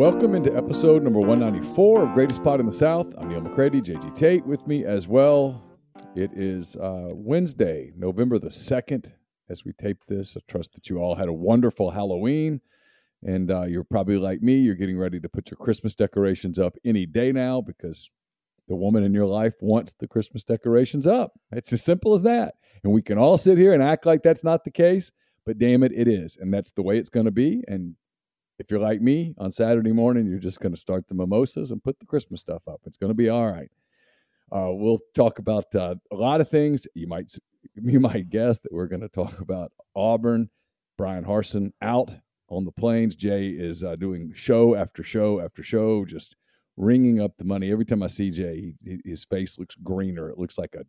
Welcome into episode number 194 of Greatest Pod in the South. I'm Neal McCready, JG Tate with me as well. It is uh, Wednesday, November the 2nd, as we tape this. I trust that you all had a wonderful Halloween. And uh, you're probably like me, you're getting ready to put your Christmas decorations up any day now because the woman in your life wants the Christmas decorations up. It's as simple as that. And we can all sit here and act like that's not the case, but damn it, it is. And that's the way it's going to be. And if you're like me on Saturday morning, you're just going to start the mimosas and put the Christmas stuff up. It's going to be all right. Uh, we'll talk about uh, a lot of things. You might you might guess that we're going to talk about Auburn, Bryan Harsin out on the plains. Jay is uh, doing show after show after show, just ringing up the money. Every time I see Jay, he, his face looks greener. It looks like a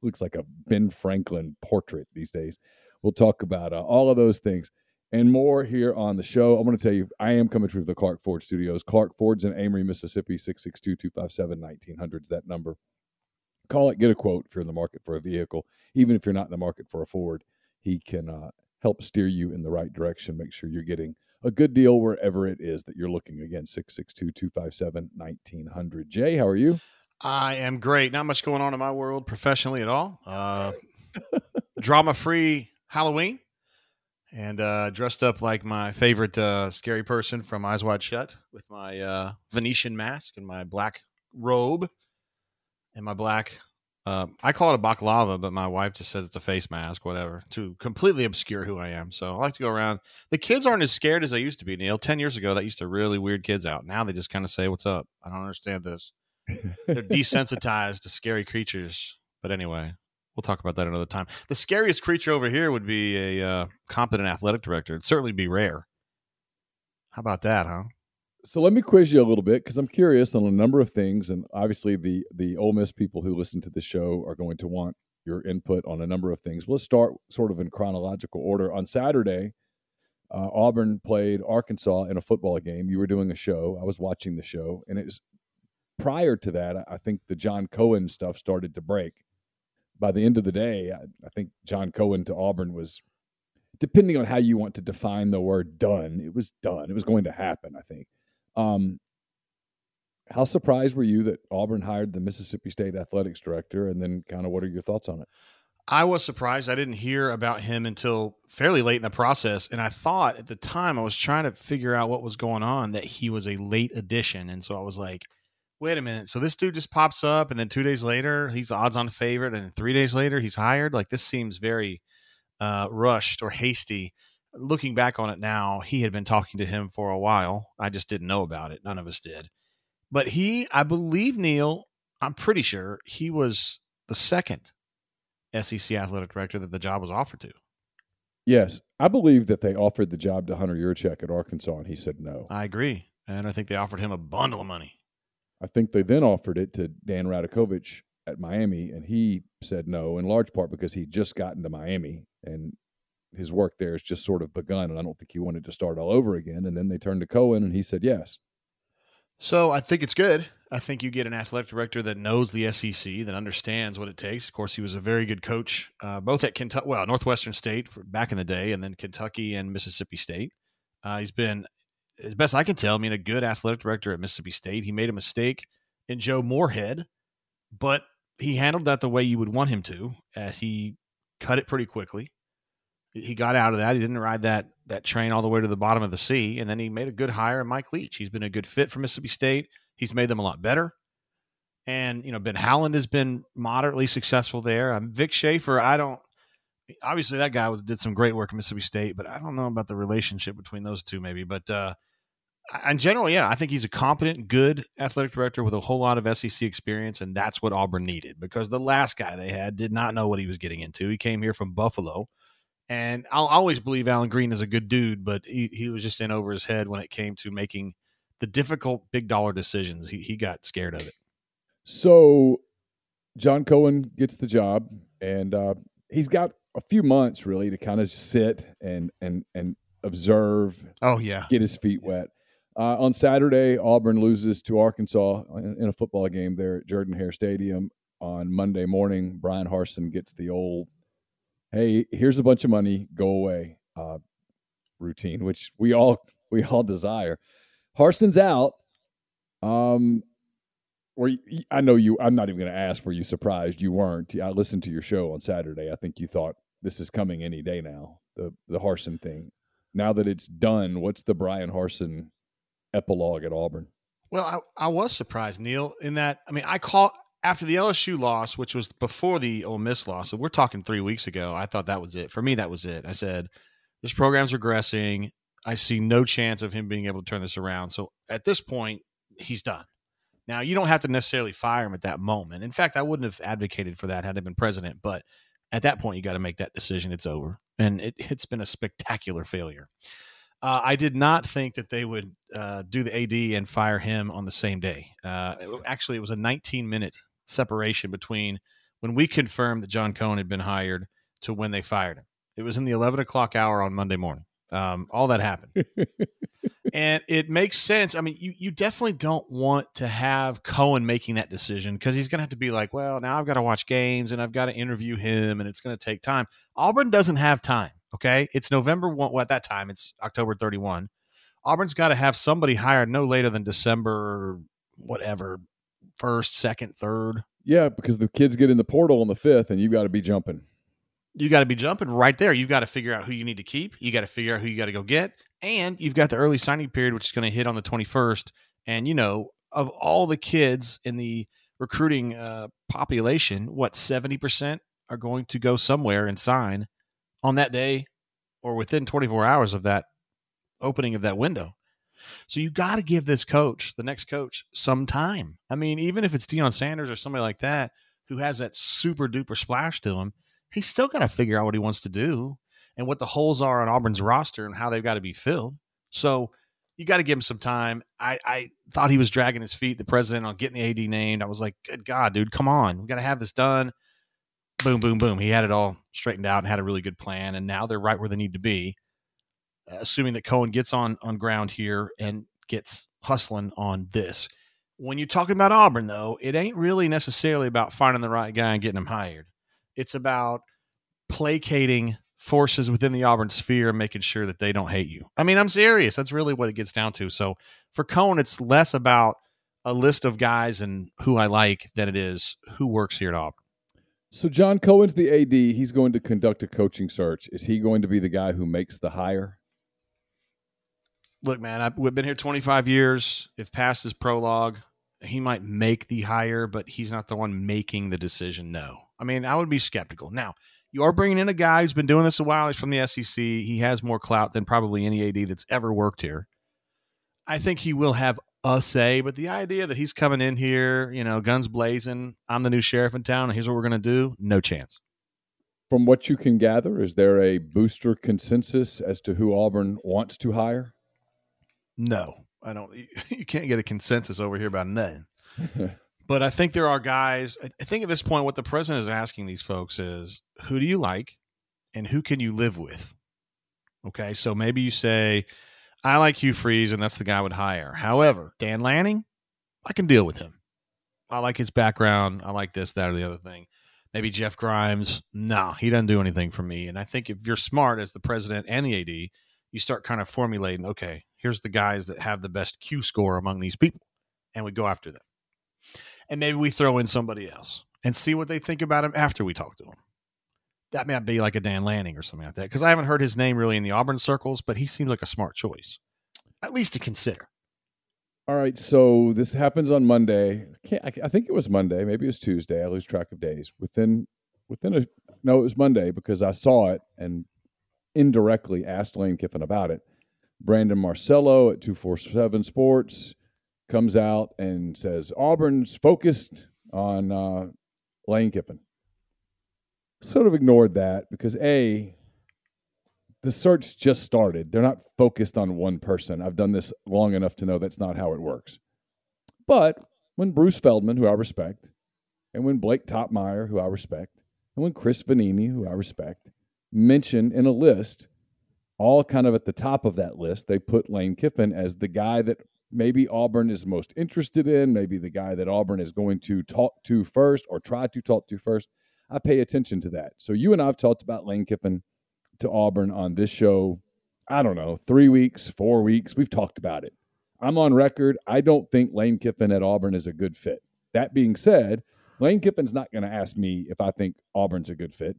looks like a Ben Franklin portrait these days. We'll talk about uh, all of those things and more here on the show. I want to tell you, I am coming through the Clark Ford studios. Clark Ford's in Amory, Mississippi, 662 257 1900 is that number. Call it, get a quote if you're in the market for a vehicle. Even if you're not in the market for a Ford, he can uh, help steer you in the right direction. Make sure you're getting a good deal wherever it is that you're looking. Again, 662 257 1900. Jay, how are you? I am great. Not much going on in my world professionally at all. Uh, drama free Halloween and uh, dressed up like my favorite uh, scary person from Eyes Wide Shut with my uh, Venetian mask and my black robe and my black. Uh, I call it a baklava, but my wife just says it's a face mask, whatever, to completely obscure who I am. So I like to go around. The kids aren't as scared as they used to be, Neal. 10 years ago, that used to really weird kids out. Now they just kind of say, What's up? I don't understand this. They're desensitized to scary creatures. But anyway, we'll talk about that another time. The scariest creature over here would be a uh, competent athletic director. It'd certainly be rare. How about that, huh? So let me quiz you a little bit because I'm curious on a number of things, and obviously the the Ole Miss people who listen to the show are going to want your input on a number of things. Let's start sort of in chronological order. On Saturday, uh, Auburn played Arkansas in a football game. You were doing a show. I was watching the show, and it was prior to that. I think the John Cohen stuff started to break. By the end of the day, I, I think John Cohen to Auburn was, depending on how you want to define the word done, it was done. It was going to happen. I think. Um, how surprised were you that Auburn hired the Mississippi State athletics director? And then, kind of, what are your thoughts on it? I was surprised. I didn't hear about him until fairly late in the process. And I thought at the time I was trying to figure out what was going on that he was a late addition. And so I was like, wait a minute. So this dude just pops up and then two days later he's the odds on favorite. And three days later he's hired. Like this seems very uh, rushed or hasty looking back on it now, he had been talking to him for a while. I just didn't know about it. None of us did. But he, I believe, Neal, I'm pretty sure he was the second SEC athletic director that the job was offered to. Yes, I believe that they offered the job to Hunter Yurachek at Arkansas, and he said no. I agree, and I think they offered him a bundle of money. I think they then offered it to Dan Radakovich at Miami, and he said no, in large part because he'd just gotten to Miami, and his work there has just sort of begun, and I don't think he wanted to start all over again. And then they turned to Cohen, and he said yes. So I think it's good. I think you get an athletic director that knows the SEC, that understands what it takes. Of course, he was a very good coach, uh, both at Kentucky, well, Northwestern State back in the day, and then Kentucky and Mississippi State. Uh, he's been as best I can tell, I mean, a good athletic director at Mississippi State. He made a mistake in Joe Moorhead, but he handled that the way you would want him to, as he cut it pretty quickly. He got out of that. He didn't ride that that train all the way to the bottom of the sea, and then he made a good hire in Mike Leach. He's been a good fit for Mississippi State. He's made them a lot better. And you know, Ben Howland has been moderately successful there. Um, Vic Schaefer, I don't. Obviously, that guy was did some great work at Mississippi State, but I don't know about the relationship between those two. Maybe, but uh, in general, yeah, I think he's a competent, good athletic director with a whole lot of SEC experience, and that's what Auburn needed because the last guy they had did not know what he was getting into. He came here from Buffalo, and I'll always believe Allen Greene is a good dude, but he, he was just in over his head when it came to making the difficult big dollar decisions. He, he got scared of it. So John Cohen gets the job, and uh, he's got a few months really to kind of sit and and and observe. Oh yeah, get his feet wet. Uh, on Saturday, Auburn loses to Arkansas in, in a football game there at Jordan Hare Stadium. On Monday morning, Bryan Harsin gets the old, "Hey, here's a bunch of money, go away" uh, routine, which we all we all desire. Harsin's out. Um, were you, I know you. I'm not even going to ask. Were you surprised? You weren't. I listened to your show on Saturday. I think you thought this is coming any day now. The the Harsin thing. Now that it's done, what's the Bryan Harsin epilogue at Auburn? Well, I, I was surprised, Neal, in that I mean, I call after the LSU loss, which was before the Ole Miss loss. So we're talking three weeks ago. I thought that was it for me. That was it. I said this program's regressing. I see no chance of him being able to turn this around. So at this point, he's done. Now, you don't have to necessarily fire him at that moment. In fact, I wouldn't have advocated for that had I been president, but at that point, you got to make that decision. It's over. And it, has been a spectacular failure. Uh, I did not think that they would uh, do the AD and fire him on the same day. Uh, it, actually, it was a 19 minute separation between when we confirmed that John Cohen had been hired to when they fired him. It was in the 11 o'clock hour on Monday morning. Um, all that happened. and it makes sense. I mean, you, you definitely don't want to have Cohen making that decision because he's going to have to be like, well, now I've got to watch games and I've got to interview him and it's going to take time. Auburn doesn't have time. Okay. It's November 1. Well, at that time, it's October 31. Auburn's got to have somebody hired no later than December, whatever, first, second, third. Yeah, because the kids get in the portal on the 5th and you've got to be jumping you got to be jumping right there. You've got to figure out who you need to keep. You got to figure out who you got to go get. And you've got the early signing period, which is going to hit on the 21st. And, you know, of all the kids in the recruiting uh, population, what, 70% are going to go somewhere and sign on that day or within 24 hours of that opening of that window. So you got to give this coach, the next coach, some time. I mean, even if it's Deion Sanders or somebody like that who has that super duper splash to him – he's still got to figure out what he wants to do and what the holes are on Auburn's roster and how they've got to be filled. So you got to give him some time. I, I thought he was dragging his feet, the president, on getting the AD named. I was like, good God, dude, come on. We got to have this done. Boom, boom, boom. He had it all straightened out and had a really good plan. And now they're right where they need to be, assuming that Cohen gets on, on ground here and gets hustling on this. When you're talking about Auburn, though, it ain't really necessarily about finding the right guy and getting him hired. It's about placating forces within the Auburn sphere and making sure that they don't hate you. I mean, I'm serious. That's really what it gets down to. So for Cohen, it's less about a list of guys and who I like than it is who works here at Auburn. So John Cohen's the AD. He's going to conduct a coaching search. Is he going to be the guy who makes the hire? Look, man, I've, we've been here 25 years. If past is prologue, he might make the hire, but he's not the one making the decision. No. I mean, I would be skeptical. Now, you are bringing in a guy who's been doing this a while. He's from the SEC. He has more clout than probably any AD that's ever worked here. I think he will have a say, but the idea that he's coming in here, you know, guns blazing, I'm the new sheriff in town, and here's what we're going to do, no chance. From what you can gather, is there a booster consensus as to who Auburn wants to hire? No, I don't. You can't get a consensus over here about nothing. But I think there are guys. I think at this point, what the president is asking these folks is, who do you like, and who can you live with? Okay, so maybe you say, I like Hugh Freeze, and that's the guy I would hire. However, Dan Lanning, I can deal with him. I like his background. I like this, that, or the other thing. Maybe Jeff Grimes. Nah, he doesn't do anything for me. And I think if you're smart as the president and the AD, you start kind of formulating, okay, Here's the guys that have the best Q score among these people, and we go after them. And maybe we throw in somebody else and see what they think about him after we talk to him. That might be like a Dan Lanning or something like that, because I haven't heard his name really in the Auburn circles, but he seems like a smart choice, at least to consider. All right, so this happens on Monday. I, I think it was Monday, maybe it was Tuesday. I lose track of days. Within within a no, it was Monday because I saw it and indirectly asked Lane Kiffin about it. Brandon Marcello at 247 Sports comes out and says Auburn's focused on uh, Lane Kiffin. Sort of ignored that because A, the search just started. They're not focused on one person. I've done this long enough to know that's not how it works. But when Bruce Feldman, who I respect, and when Blake Toppmeyer, who I respect, and when Chris Vannini, who I respect, mention in a list, all kind of at the top of that list, they put Lane Kiffin as the guy that maybe Auburn is most interested in, maybe the guy that Auburn is going to talk to first or try to talk to first. I pay attention to that. So you and I have talked about Lane Kiffin to Auburn on this show, I don't know, three weeks, four weeks. We've talked about it. I'm on record. I don't think Lane Kiffin at Auburn is a good fit. That being said, Lane Kiffin's not going to ask me if I think Auburn's a good fit.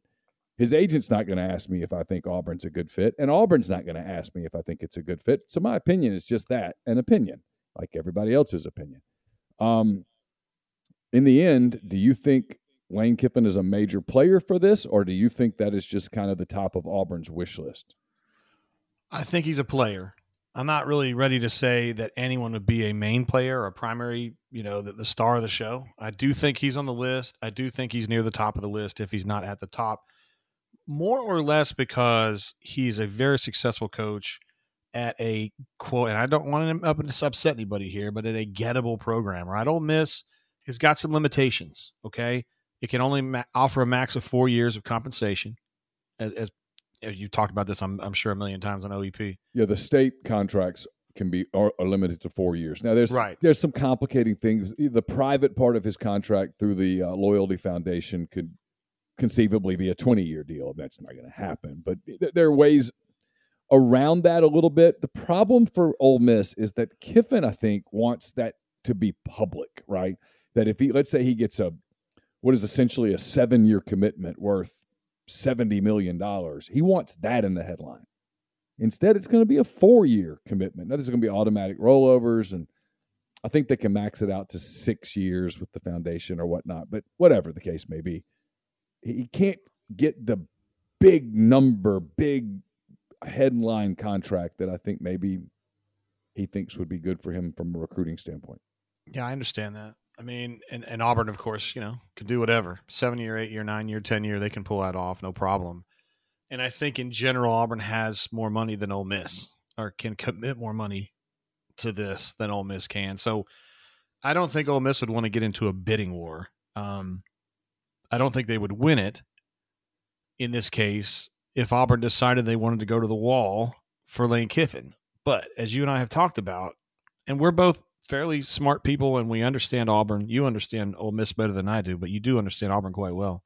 His agent's not going to ask me if I think Auburn's a good fit, and Auburn's not going to ask me if I think it's a good fit. So my opinion is just that an opinion, like everybody else's opinion. Um, in the end, do you think Lane Kiffin is a major player for this, or do you think that is just kind of the top of Auburn's wish list? I think he's a player. I'm not really ready to say that anyone would be a main player or a primary, you know, the, the star of the show. I do think he's on the list. I do think he's near the top of the list if he's not at the top, more or less because he's a very successful coach at a quote, and I don't want him up to upset anybody here, but at a gettable program, right? Ole Miss has got some limitations. Okay, it can only ma- offer a max of four years of compensation, as, as, as you talked about this, I'm, I'm, sure a million times on OEP. Yeah, the state contracts can be are, are, limited to four years. Now, there's right. there's some complicating things. The private part of his contract through the uh, Loyalty Foundation could conceivably be a 20 year deal. That's not going to happen, but th- there are ways around that a little bit. The problem for Ole Miss is that Kiffin, I think, wants that to be public, right? That if he, let's say, he gets a what is essentially a seven year commitment worth $70 million. He wants that in the headline. Instead, it's going to be a four year commitment. Now, there's going to be automatic rollovers, and I think they can max it out to six years with the foundation or whatnot, but whatever the case may be. He can't get the big number, big headline contract that I think maybe he thinks would be good for him from a recruiting standpoint. Yeah, I understand that. I mean, and, and Auburn, of course, you know, can do whatever. Seven year, eight year, nine year, ten year, they can pull that off, no problem. And I think in general, Auburn has more money than Ole Miss, or can commit more money to this than Ole Miss can. So I don't think Ole Miss would want to get into a bidding war. Um, I don't think they would win it in this case if Auburn decided they wanted to go to the wall for Lane Kiffin. But as you and I have talked about, and we're both fairly smart people and we understand Auburn. You understand Ole Miss better than I do, but you do understand Auburn quite well.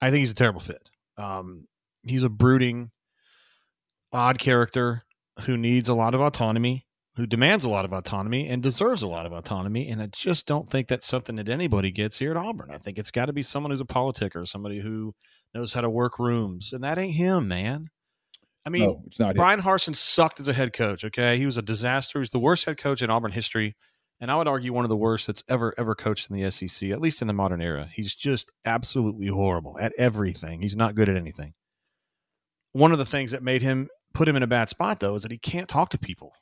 I think he's a terrible fit. Um, he's a brooding, odd character who needs a lot of autonomy, who demands a lot of autonomy and deserves a lot of autonomy. And I just don't think that's something that anybody gets here at Auburn. I think it's got to be someone who's a politic or somebody who knows how to work rooms. And that ain't him, man. I mean, no, it's not Bryan him. Harsin sucked as a head coach. Okay, he was a disaster. He was the worst head coach in Auburn history, and I would argue one of the worst that's ever ever coached in the SEC, at least in the modern era. He's just absolutely horrible at everything. He's not good at anything. One of the things that made him put him in a bad spot, though, is that he can't talk to people.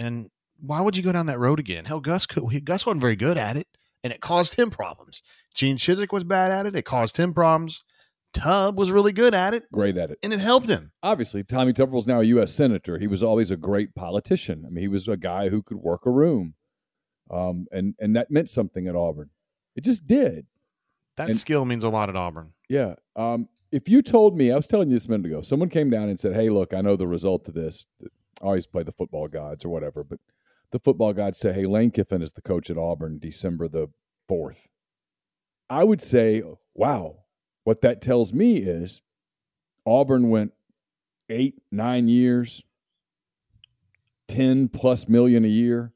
And why would you go down that road again? Hell, Gus could, Gus wasn't very good at it, and it caused him problems. Gene Chizik was bad at it. It caused him problems. Tub was really good at it. Great at it. And it helped him. Obviously, Tommy Tuberville's now a U.S. Senator. He was always a great politician. I mean, he was a guy who could work a room. Um, and, and that meant something at Auburn. It just did. That and, skill means a lot at Auburn. Yeah. Um, if you told me, I was telling you this a minute ago, someone came down and said, Hey, look, I know the result of this. Always play the football gods or whatever, but the football gods say, Hey, Lane Kiffin is the coach at Auburn December the 4th. I would say, Wow, what that tells me is Auburn went eight, nine years, 10 plus million a year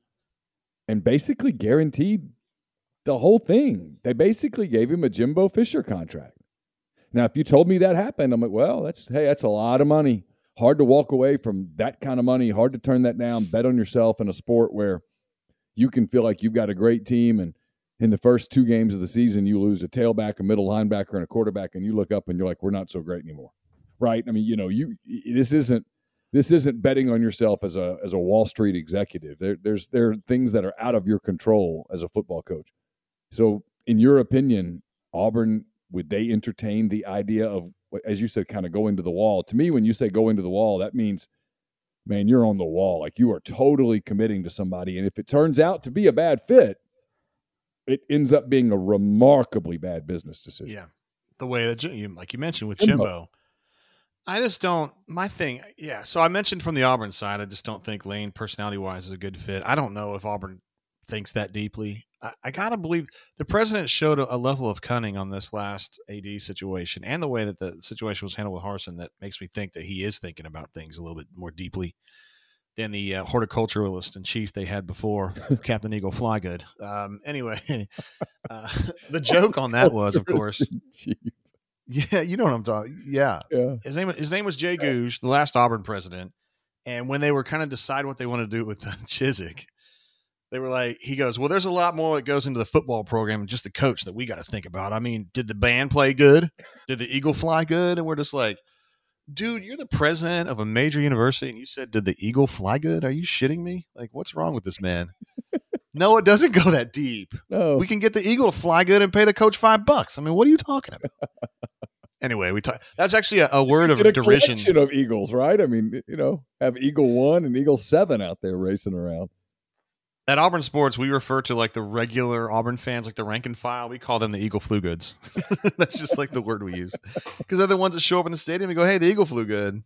and basically guaranteed the whole thing. They basically gave him a Jimbo Fisher contract. Now, if you told me that happened, I'm like, well, that's hey, that's a lot of money. Hard to walk away from that kind of money. Hard to turn that down. Bet on yourself in a sport where you can feel like you've got a great team and in the first two games of the season you lose a tailback, a middle linebacker, and a quarterback, and you look up and you're like, we're not so great anymore. Right? I mean, you know, you this isn't this isn't betting on yourself as a as a Wall Street executive. There, there's there are things that are out of your control as a football coach. So, in your opinion, Auburn would they entertain the idea of, as you said, kind of going to the wall? To me, when you say go into the wall, that means, man, you're on the wall. Like you are totally committing to somebody, and if it turns out to be a bad fit, it ends up being a remarkably bad business decision. Yeah, the way that you, like you mentioned with Jimbo. Jimbo I just don't. My thing, yeah. So I mentioned from the Auburn side, I just don't think Lane, personality wise, is a good fit. I don't know if Auburn thinks that deeply. I, I gotta believe the president showed a, a, level of cunning on this last AD situation and the way that the situation was handled with Harsin that makes me think that he is thinking about things a little bit more deeply than the uh, horticulturalist in chief they had before, Captain Eagle Flygood. Um, anyway, uh, the joke on that was, of course. Yeah, you know what I'm talking. Yeah, yeah. His name his name was Jay Gogue, the last Auburn president. And when they were kind of decide what they want to do with Chizik, they were like, he goes, well, there's a lot more that goes into the football program and just the coach that we got to think about. I mean, did the band play good? Did the eagle fly good? And we're just like, dude, you're the president of a major university, and you said, did the eagle fly good? Are you shitting me? Like, what's wrong with this man? no, it doesn't go that deep. No, we can get the eagle to fly good and pay the coach five bucks. I mean, what are you talking about? Anyway, we talk. That's actually a, a word of a derision. of eagles, right? I mean, you know, have Eagle one and Eagle seven out there racing around. At Auburn Sports, we refer to like the regular Auburn fans, like the rank and file. We call them the Eagle flew goods. That's just like the word we use because they're the ones that show up in the stadium and go, "Hey, the Eagle flew good."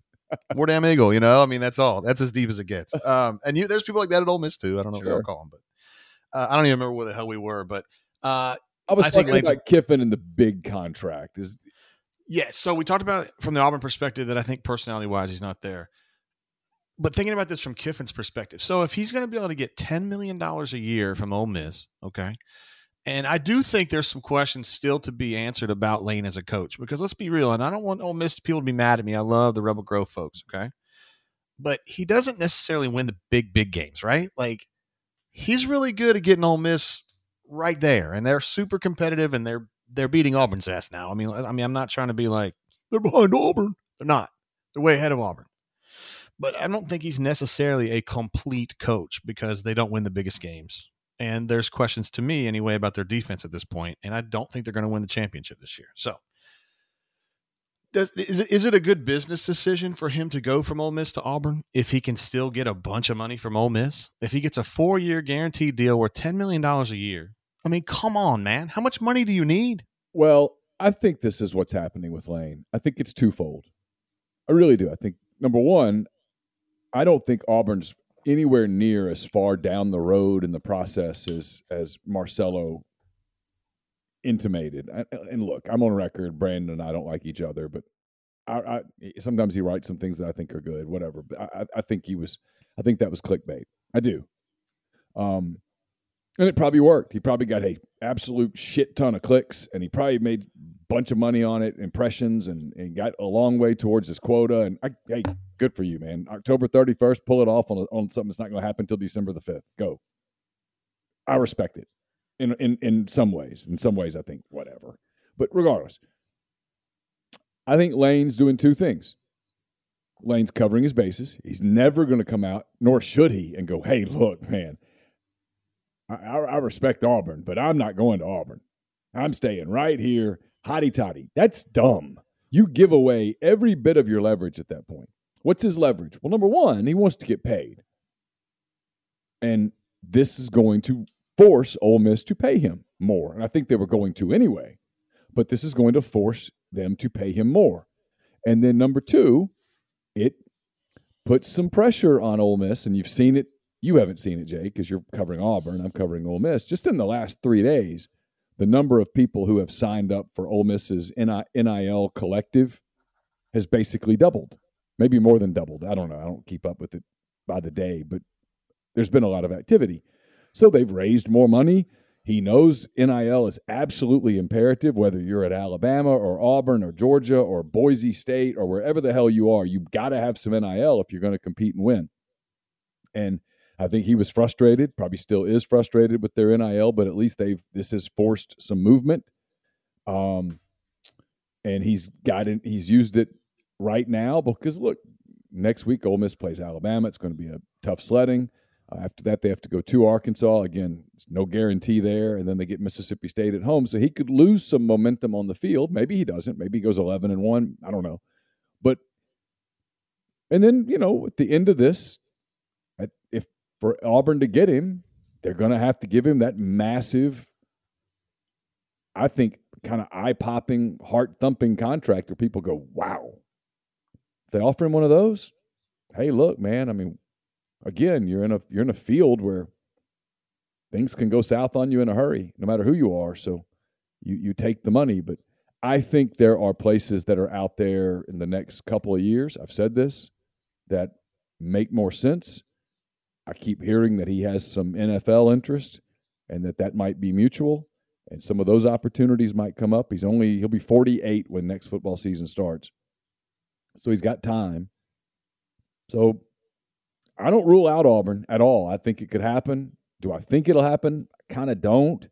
More damn eagle, you know. I mean, that's all. That's as deep as it gets. Um, and you, there's people like that at Ole Miss too. I don't know sure. what they'll call them, but uh, I don't even remember where the hell we were. But uh, I was I talking about Kiffin and the big contract. Is Yes. So we talked about from the Auburn perspective that I think personality wise he's not there. But thinking about this from Kiffin's perspective, so if he's going to be able to get ten million dollars a year from Ole Miss, okay, and I do think there's some questions still to be answered about Lane as a coach because let's be real, and I don't want Ole Miss people to be mad at me. I love the Rebel Grove folks, okay, but he doesn't necessarily win the big big games, right? Like he's really good at getting Ole Miss right there, and they're super competitive, and they're they're beating Auburn's ass now. I mean, I mean, I'm not trying to be like they're behind Auburn. They're not. They're way ahead of Auburn. But I don't think he's necessarily a complete coach because they don't win the biggest games. And there's questions to me anyway about their defense at this point, and I don't think they're going to win the championship this year. So, does, is it, is it a good business decision for him to go from Ole Miss to Auburn if he can still get a bunch of money from Ole Miss? If he gets a four year guaranteed deal worth ten million dollars a year, I mean, come on, man. How much money do you need? Well, I think this is what's happening with Lane. I think it's twofold. I really do. I think number one, I don't think Auburn's anywhere near as far down the road in the process as as Marcello intimated. and look, I'm on record. Brandon and I don't like each other, but I, I, sometimes he writes some things that I think are good. Whatever. But I, I think he was. I think that was clickbait. I do. Um, and it probably worked. He probably got a absolute shit ton of clicks, and he probably made bunch of money on it, impressions, and, and got a long way towards his quota. And I, hey, good for you, man. October thirty first, pull it off on on something that's not going to happen until December the fifth. Go. I respect it. In in in some ways, in some ways, I think whatever. But regardless, I think Lane's doing two things. Lane's covering his bases. He's never going to come out, nor should he, and go, "Hey, look, man." I, I, respect Auburn, but I'm not going to Auburn. I'm staying right here, hotty toddy. That's dumb. You give away every bit of your leverage at that point. What's his leverage? Well, number one, he wants to get paid. And this is going to force Ole Miss to pay him more. And I think they were going to anyway. But this is going to force them to pay him more. And then number two, it puts some pressure on Ole Miss, and you've seen it you haven't seen it, Jake, because you're covering Auburn. I'm covering Ole Miss. Just in the last three days, the number of people who have signed up for Ole Miss's NIL collective has basically doubled, maybe more than doubled. I don't know. I don't keep up with it by the day, but there's been a lot of activity. So they've raised more money. He knows NIL is absolutely imperative, whether you're at Alabama or Auburn or Georgia or Boise State or wherever the hell you are. You've got to have some NIL if you're going to compete and win. And I think he was frustrated, probably still is frustrated with their NIL, but at least they've this has forced some movement. Um, and he's got it. He's used it right now because look, next week Ole Miss plays Alabama. It's going to be a tough sledding. Uh, after that, they have to go to Arkansas. Again, no guarantee there. And then they get Mississippi State at home. So he could lose some momentum on the field. Maybe he doesn't. Maybe he goes 11 and 1. I don't know. But, and then, you know, at the end of this, for Auburn to get him, they're going to have to give him that massive, I think, kind of eye popping, heart thumping contract where people go, wow. If they offer him one of those, hey, look, man, I mean, again, you're in a you're in a field where things can go south on you in a hurry, no matter who you are. So you you take the money, but I think there are places that are out there in the next couple of years. I've said this that make more sense. I keep hearing that he has some NFL interest and that that might be mutual and some of those opportunities might come up. He's only he'll be 48 when next football season starts. So he's got time. So I don't rule out Auburn at all. I think it could happen. Do I think it'll happen? I kind of don't.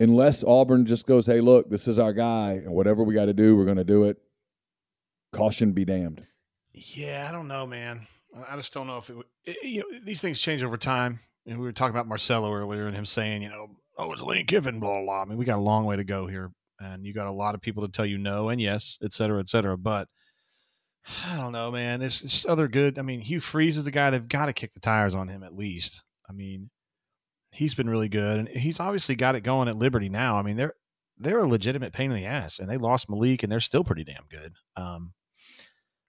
Unless Auburn just goes, hey, look, this is our guy, and whatever we got to do, we're going to do it. Caution be damned. Yeah, I don't know, man. I just don't know if it, it you know, these things change over time. And we were talking about Marcello earlier and him saying, you know, oh, it's Lane Kiffin, blah, blah, blah. I mean, we got a long way to go here. And you got a lot of people to tell you no and yes, et cetera, et cetera. But – I don't know, man. It's other good. I mean, Hugh Freeze is a guy they've got to kick the tires on him at least. I mean, he's been really good, and he's obviously got it going at Liberty now. I mean, they're they're a legitimate pain in the ass, and they lost Malik, and they're still pretty damn good. Um,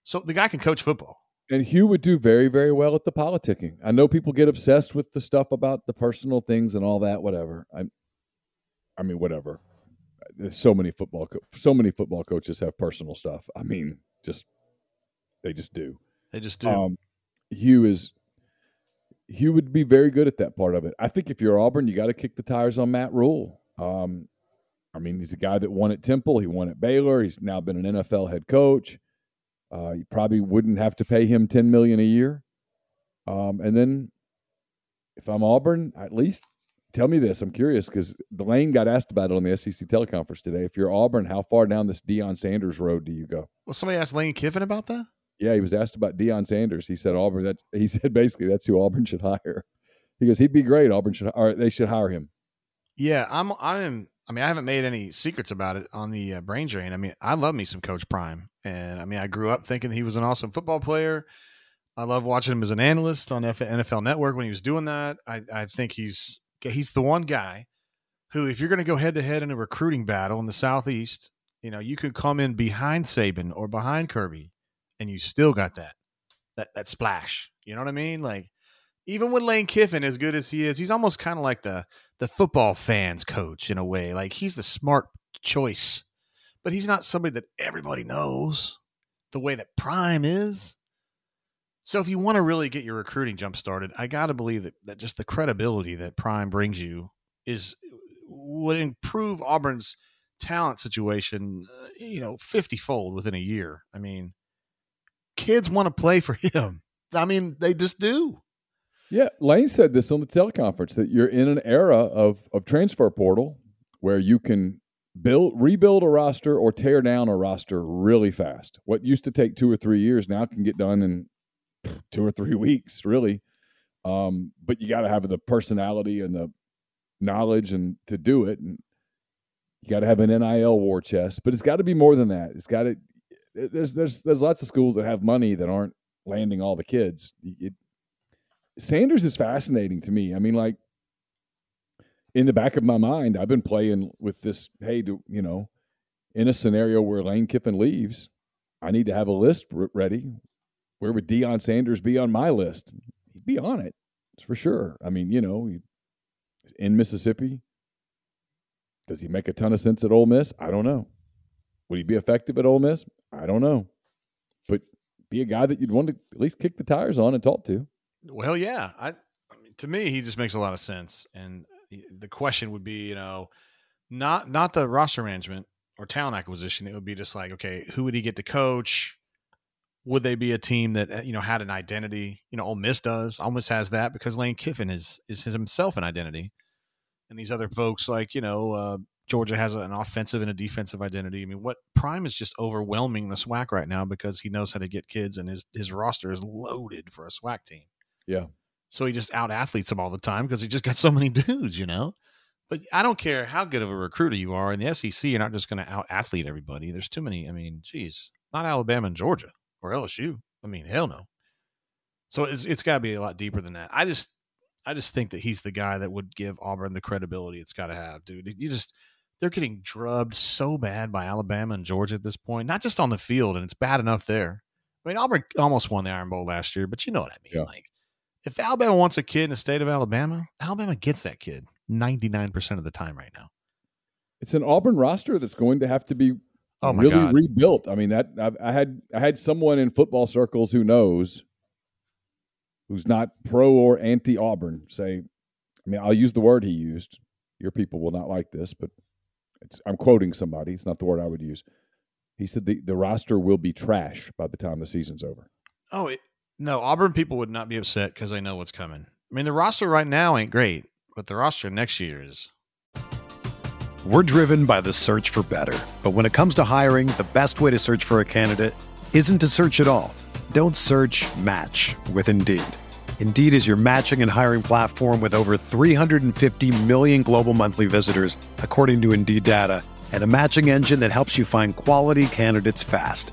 so the guy can coach football. And Hugh would do very, very well at the politicking. I know people get obsessed with the stuff about the personal things and all that, whatever. I, I mean, whatever. There's so many football, co- so many football coaches have personal stuff. I mean, just they just do. They just do. Um, Hugh is Hugh would be very good at that part of it. I think if you're Auburn, you got to kick the tires on Matt Rhule. Um, I mean, he's a guy that won at Temple. He won at Baylor. He's now been an NFL head coach. Uh, you probably wouldn't have to pay him ten million a year. Um, and then, if I'm Auburn, at least tell me this. I'm curious because Lane got asked about it on the SEC teleconference today. If you're Auburn, how far down this Deion Sanders road do you go? Well, somebody asked Lane Kiffin about that. Yeah, he was asked about Deion Sanders. He said Auburn. That he said basically that's who Auburn should hire. He goes, he'd be great. Auburn should, or they should hire him. Yeah, I'm. I'm. I mean, I haven't made any secrets about it on the uh, brain drain. I mean, I love me some Coach Prime, and I mean, I grew up thinking he was an awesome football player. I love watching him as an analyst on NFL Network when he was doing that. I, I think he's he's the one guy who, if you're going to go head to head in a recruiting battle in the Southeast, you know, you could come in behind Saban or behind Kirby and you still got that that that splash. You know what I mean? Like even with Lane Kiffin, as good as he is, he's almost kind of like the the football fans coach in a way. Like he's the smart choice, but he's not somebody that everybody knows the way that Prime is. So if you want to really get your recruiting jump started, I got to believe that, that just the credibility that Prime brings you is would improve Auburn's talent situation, uh, you know, 50 fold within a year. I mean, kids want to play for him. I mean, they just do. Yeah, Lane said this on the teleconference that you're in an era of of transfer portal where you can build rebuild a roster or tear down a roster really fast. What used to take 2 or 3 years now can get done in 2 or 3 weeks, really. Um, but you got to have the personality and the knowledge and to do it and you got to have an NIL war chest, but it's got to be more than that. It's got to there's there's there's lots of schools that have money that aren't landing all the kids. It, Sanders is fascinating to me. I mean, like in the back of my mind, I've been playing with this. Hey, do you know, in a scenario where Lane Kiffin leaves, I need to have a list ready. Where would Deion Sanders be on my list? He'd be on it for sure. I mean, you know, in Mississippi, does he make a ton of sense at Ole Miss? I don't know. Would he be effective at Ole Miss? I don't know, but be a guy that you'd want to at least kick the tires on and talk to. Well, yeah, I, to me, he just makes a lot of sense. And the question would be, you know, not not the roster management or talent acquisition. It would be just like, okay, who would he get to coach? Would they be a team that uh, you know had an identity? You know, Ole Miss does. Miss has that because Lane Kiffin is is himself an identity, and these other folks like you know uh, Georgia has an offensive and a defensive identity. I mean, what Prime is just overwhelming the SWAC right now because he knows how to get kids, and his his roster is loaded for a SWAC team. Yeah. So he just out athletes them all the time because he just got so many dudes, you know. But I don't care how good of a recruiter you are in the SEC. You're not just going to out athlete everybody. There's too many. I mean, geez, not Alabama and Georgia or LSU. I mean, hell no. So it's it's got to be a lot deeper than that. I just I just think that he's the guy that would give Auburn the credibility it's got to have, dude. You just they're getting drubbed so bad by Alabama and Georgia at this point, not just on the field, and it's bad enough there. I mean, Auburn almost won the Iron Bowl last year, but you know what I mean. Yeah. Like if Alabama wants a kid in the state of Alabama, Alabama gets that kid 99% of the time right now. It's an Auburn roster that's going to have to be oh really God. rebuilt. I mean, that I, I had I had someone in football circles who knows who's not pro or anti Auburn say, I mean, I'll use the word he used. Your people will not like this, but I'm quoting somebody. It's not the word I would use. He said the, the roster will be trash by the time the season's over. Oh, it, no, Auburn people would not be upset because they know what's coming. I mean, the roster right now ain't great, but the roster next year is. We're driven by the search for better. But when it comes to hiring, the best way to search for a candidate isn't to search at all. Don't search match with Indeed. Indeed is your matching and hiring platform with over 350 million global monthly visitors, according to Indeed data, and a matching engine that helps you find quality candidates fast.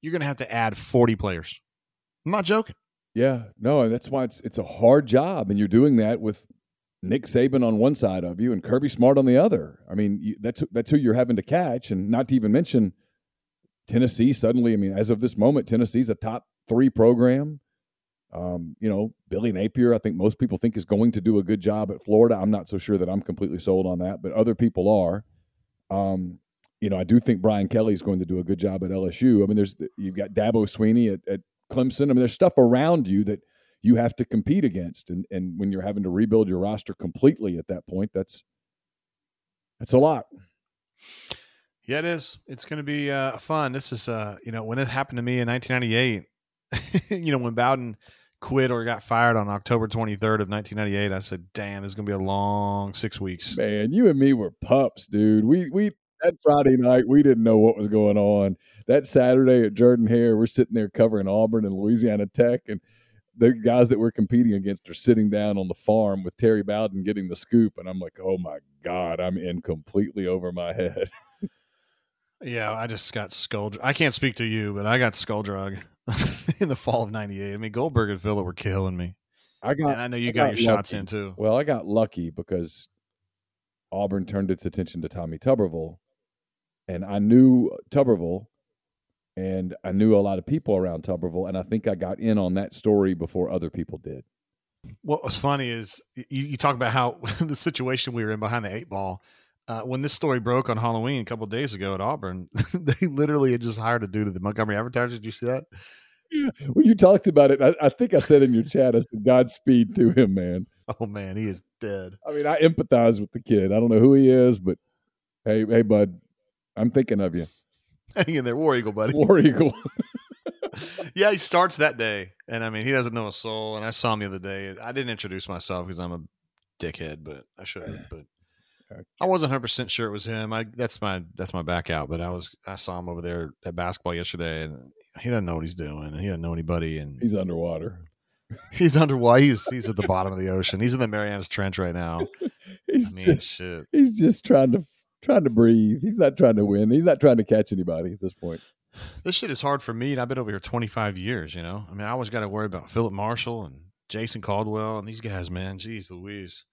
you're going to have to add 40 players. I'm not joking. Yeah, no, and that's why it's it's a hard job, and you're doing that with Nick Saban on one side of you and Kirby Smart on the other. I mean, you, that's that's who you're having to catch, and not to even mention Tennessee. Suddenly, I mean, as of this moment, Tennessee's a top three program. Um, you know, Billy Napier, I think most people think is going to do a good job at Florida. I'm not so sure that I'm completely sold on that, but other people are. Um, you know, I do think Brian Kelly is going to do a good job at LSU. I mean, there's you've got Dabo Swinney at, at Clemson. I mean, there's stuff around you that you have to compete against. And and when you're having to rebuild your roster completely at that point, that's that's a lot. Yeah, it is. It's going to be uh, fun. This is, uh, you know, when it happened to me in 1998, you know, when Bowden quit or got fired on October 23rd of 1998, I said, "Damn, it's going to be a long six weeks." Man, you and me were pups, dude. We we that Friday night we didn't know what was going on. That Saturday at Jordan Hare, we're sitting there covering Auburn and Louisiana Tech, and the guys that we're competing against are sitting down on the farm with Terry Bowden getting the scoop, and I'm like, oh my god, I'm in completely over my head. Yeah, I just got skull. I can't speak to you, but I got skull drug in the fall of '98. I mean, Goldberg and Phillip were killing me. I got. And I know you I got, got your shots in too. Well, I got lucky because Auburn turned its attention to Tommy Tuberville, and I knew Tuberville, and I knew a lot of people around Tuberville, and I think I got in on that story before other people did. What was funny is you, you talk about how the situation we were in behind the eight ball. Uh, when this story broke on Halloween a couple of days ago at Auburn, they literally had just hired a dude at the Montgomery Advertiser. Did you see that? When you talked about it, I, I think I said in your chat, I said Godspeed to him, man. Oh man, he is dead. I mean, I empathize with the kid. I don't know who he is, but hey, hey, bud, I'm thinking of you, Hang in there, War Eagle, buddy. War Eagle. yeah, he starts that day, and I mean, he doesn't know a soul. And I saw him the other day. I didn't introduce myself because I'm a dickhead, but I should have. But I wasn't 100 percent sure it was him. I that's my that's my back out. But I was I saw him over there at basketball yesterday, and he doesn't know what he's doing, and he doesn't know anybody, and He's underwater. he's underwater. He's he's at the bottom of the ocean. He's in the Marianas Trench right now. He's I mean, just shit. he's just trying to trying to breathe. He's not trying to win. He's not trying to catch anybody at this point. This shit is hard for me, and I've been over here 25 years. You know, I mean, I always got to worry about Philip Marshall and Jason Caldwell and these guys, man. Jeez Louise.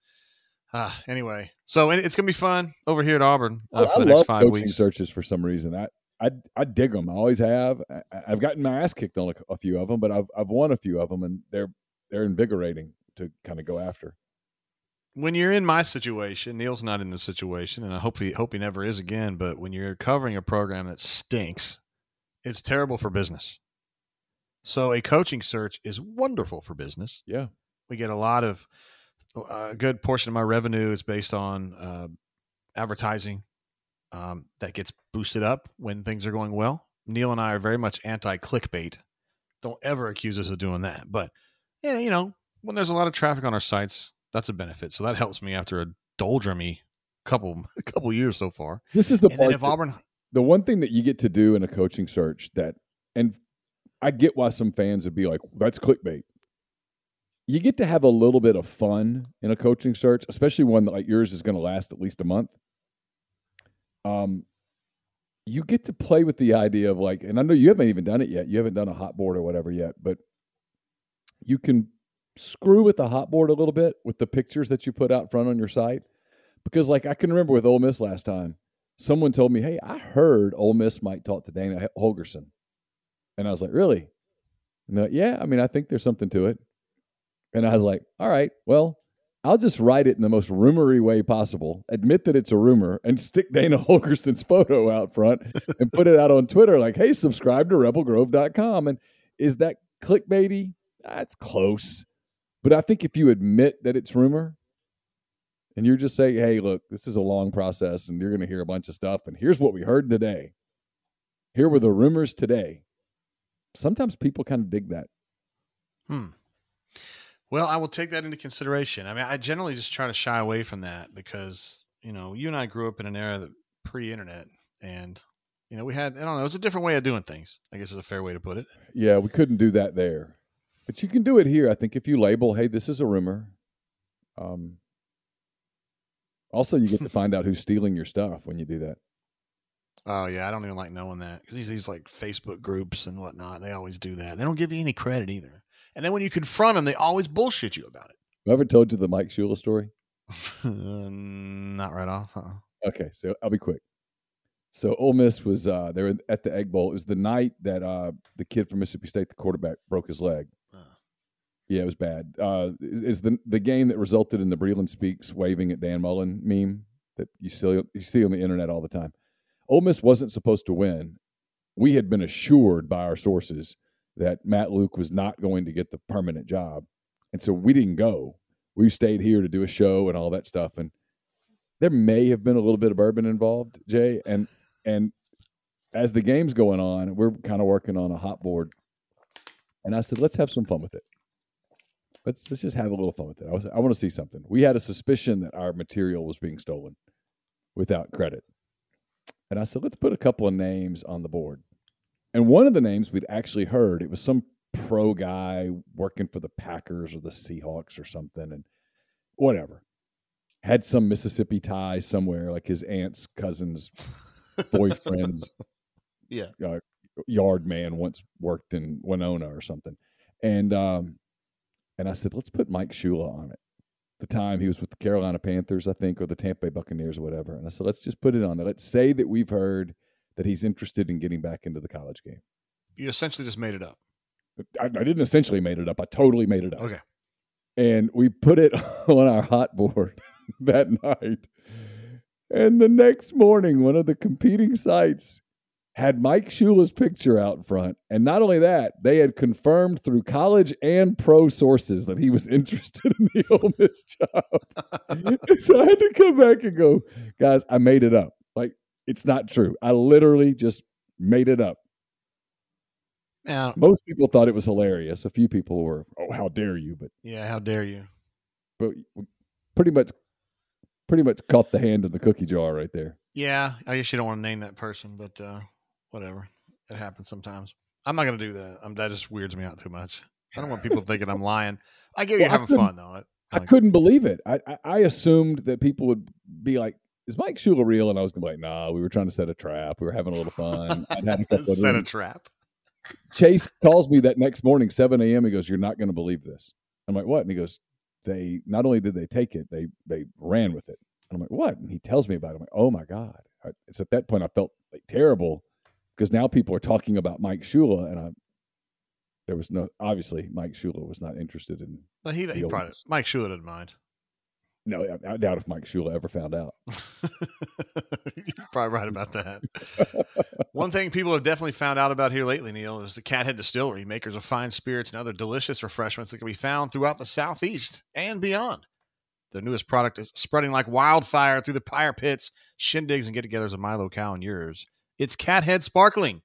Ah, anyway, so it's gonna be fun over here at Auburn uh, I, for I the next five coaching weeks. searches for some reason. I I, I dig them. I always have. I, I've gotten my ass kicked on a, a few of them, but I've I've won a few of them, and they're they're invigorating to kind of go after. When you're in my situation, Neal's not in the situation, and I hope he hope he never is again. But when you're covering a program that stinks, it's terrible for business. So a coaching search is wonderful for business. Yeah, we get a lot of a good portion of my revenue is based on uh, advertising um, that gets boosted up when things are going well. Neal and I are very much anti clickbait. Don't ever accuse us of doing that. But yeah, you know, when there's a lot of traffic on our sites, that's a benefit. So that helps me after a doldrummy couple a couple years so far. this is the and part. if that- Auburn, the one thing that you get to do in a coaching search that, and I get why some fans would be like, "That's clickbait." You get to have a little bit of fun in a coaching search, especially one that like yours is going to last at least a month. Um, you get to play with the idea of like, and I know you haven't even done it yet. You haven't done a hot board or whatever yet, but you can screw with the hot board a little bit with the pictures that you put out front on your site. Because like I can remember with Ole Miss last time, someone told me, "Hey, I heard Ole Miss might talk to Dana Holgorsen," and I was like, "Really?" Like, yeah, I mean, I think there's something to it. And I was like, "All right, well, I'll just write it in the most rumory way possible. Admit that it's a rumor, and stick Dana Holgorsen's photo out front and put it out on Twitter, like, hey, subscribe to RebelGrove.com." And is that clickbaity? That's close, but I think if you admit that it's rumor, and you're just saying, hey, look, this is a long process and you're going to hear a bunch of stuff. And here's what we heard today. Here were the rumors today. Sometimes people kind of dig that. Hmm. Well, I will take that into consideration. I mean, I generally just try to shy away from that because, you know, you and I grew up in an era that pre-internet and, you know, we had, I don't know, it was a different way of doing things, I guess is a fair way to put it. Yeah, we couldn't do that there. But you can do it here. I think if you label, hey, this is a rumor. Um, also, you get to find out who's stealing your stuff when you do that. Oh yeah, I don't even like knowing that because these these like Facebook groups and whatnot, they always do that. They don't give you any credit either. And then when you confront them, they always bullshit you about Have I ever told you the Mike Shula story? it. Not right off. Uh-uh. Okay, so I'll be quick. So Ole Miss was uh, they were at the Egg Bowl. It was the night that uh, the kid from Mississippi State, the quarterback, broke his leg. Yeah, it was bad. Uh, is, is the the game that resulted in the Breeland Speaks waving at Dan Mullen meme that you see you see on the internet all the time. Ole Miss wasn't supposed to win. We had been assured by our sources that Matt Luke was not going to get the permanent job, and so we didn't go. We stayed here to do a show and all that stuff, and there may have been a little bit of bourbon involved, Jay, and and as the game's going on, we're kind of working on a hot board, and I said, let's have some fun with it. Let's let's just have a little fun with it. I was I want to see something. We had a suspicion that our material was being stolen without credit, and I said, let's put a couple of names on the board. And one of the names we'd actually heard, it was some pro guy working for the Packers or the Seahawks or something, and whatever. Had some Mississippi ties somewhere, like his aunt's cousin's boyfriend's yeah uh, yard man once worked in Winona or something, and um, and I said, let's put Mike Shula on it. The time he was with the Carolina Panthers, I think, or the Tampa Bay Buccaneers or whatever, and I said, let's just put it on there. Let's say that we've heard that he's interested in getting back into the college game. You essentially just made it up. I, I didn't essentially made it up. I totally made it up. Okay. And we put it on our hot board that night. And the next morning, one of the competing sites had Mike Shula's picture out front. And not only that, they had confirmed through college and pro sources that he was interested in the Ole Miss job. so I had to come back and go, guys, I made it up. Like, it's not true. I literally just made it up. Yeah. Most people thought it was hilarious. A few people were, "Oh, how dare you!" But Yeah. How dare you? but pretty much, pretty much caught the hand in the cookie jar right there. Yeah. I guess you don't want to name that person, but uh, whatever. It happens sometimes. I'm not going to do that. Um, that just weirds me out too much. I don't want people thinking I'm lying. I get you Well, I having fun though. I, I like- couldn't believe it. I, I I assumed that people would be like, "Is Mike Shula real?" And I was gonna be like, "Nah, we were trying to set a trap. We were having a little fun." I'd had a set a trap. Chase calls me that next morning, 7 a.m. He goes, You're not going to believe this. I'm like, What? And he goes, They not only did they take it, they they ran with it. And I'm like, What? And he tells me about it. I'm like, Oh my God. I, it's at that point I felt like terrible because now people are talking about Mike Shula. And I, there was no, obviously, Mike Shula was not interested in, But he, he probably. Mike Shula didn't mind. no, I, I doubt if Mike Shula ever found out. You're probably right about that. One thing people have definitely found out about here lately, Neal, is the Cathead Distillery, makers of fine spirits and other delicious refreshments that can be found throughout the Southeast and beyond. Their newest product is spreading like wildfire through the pyre pits, shindigs, and get togethers of my locale and yours. It's Cathead Sparkling,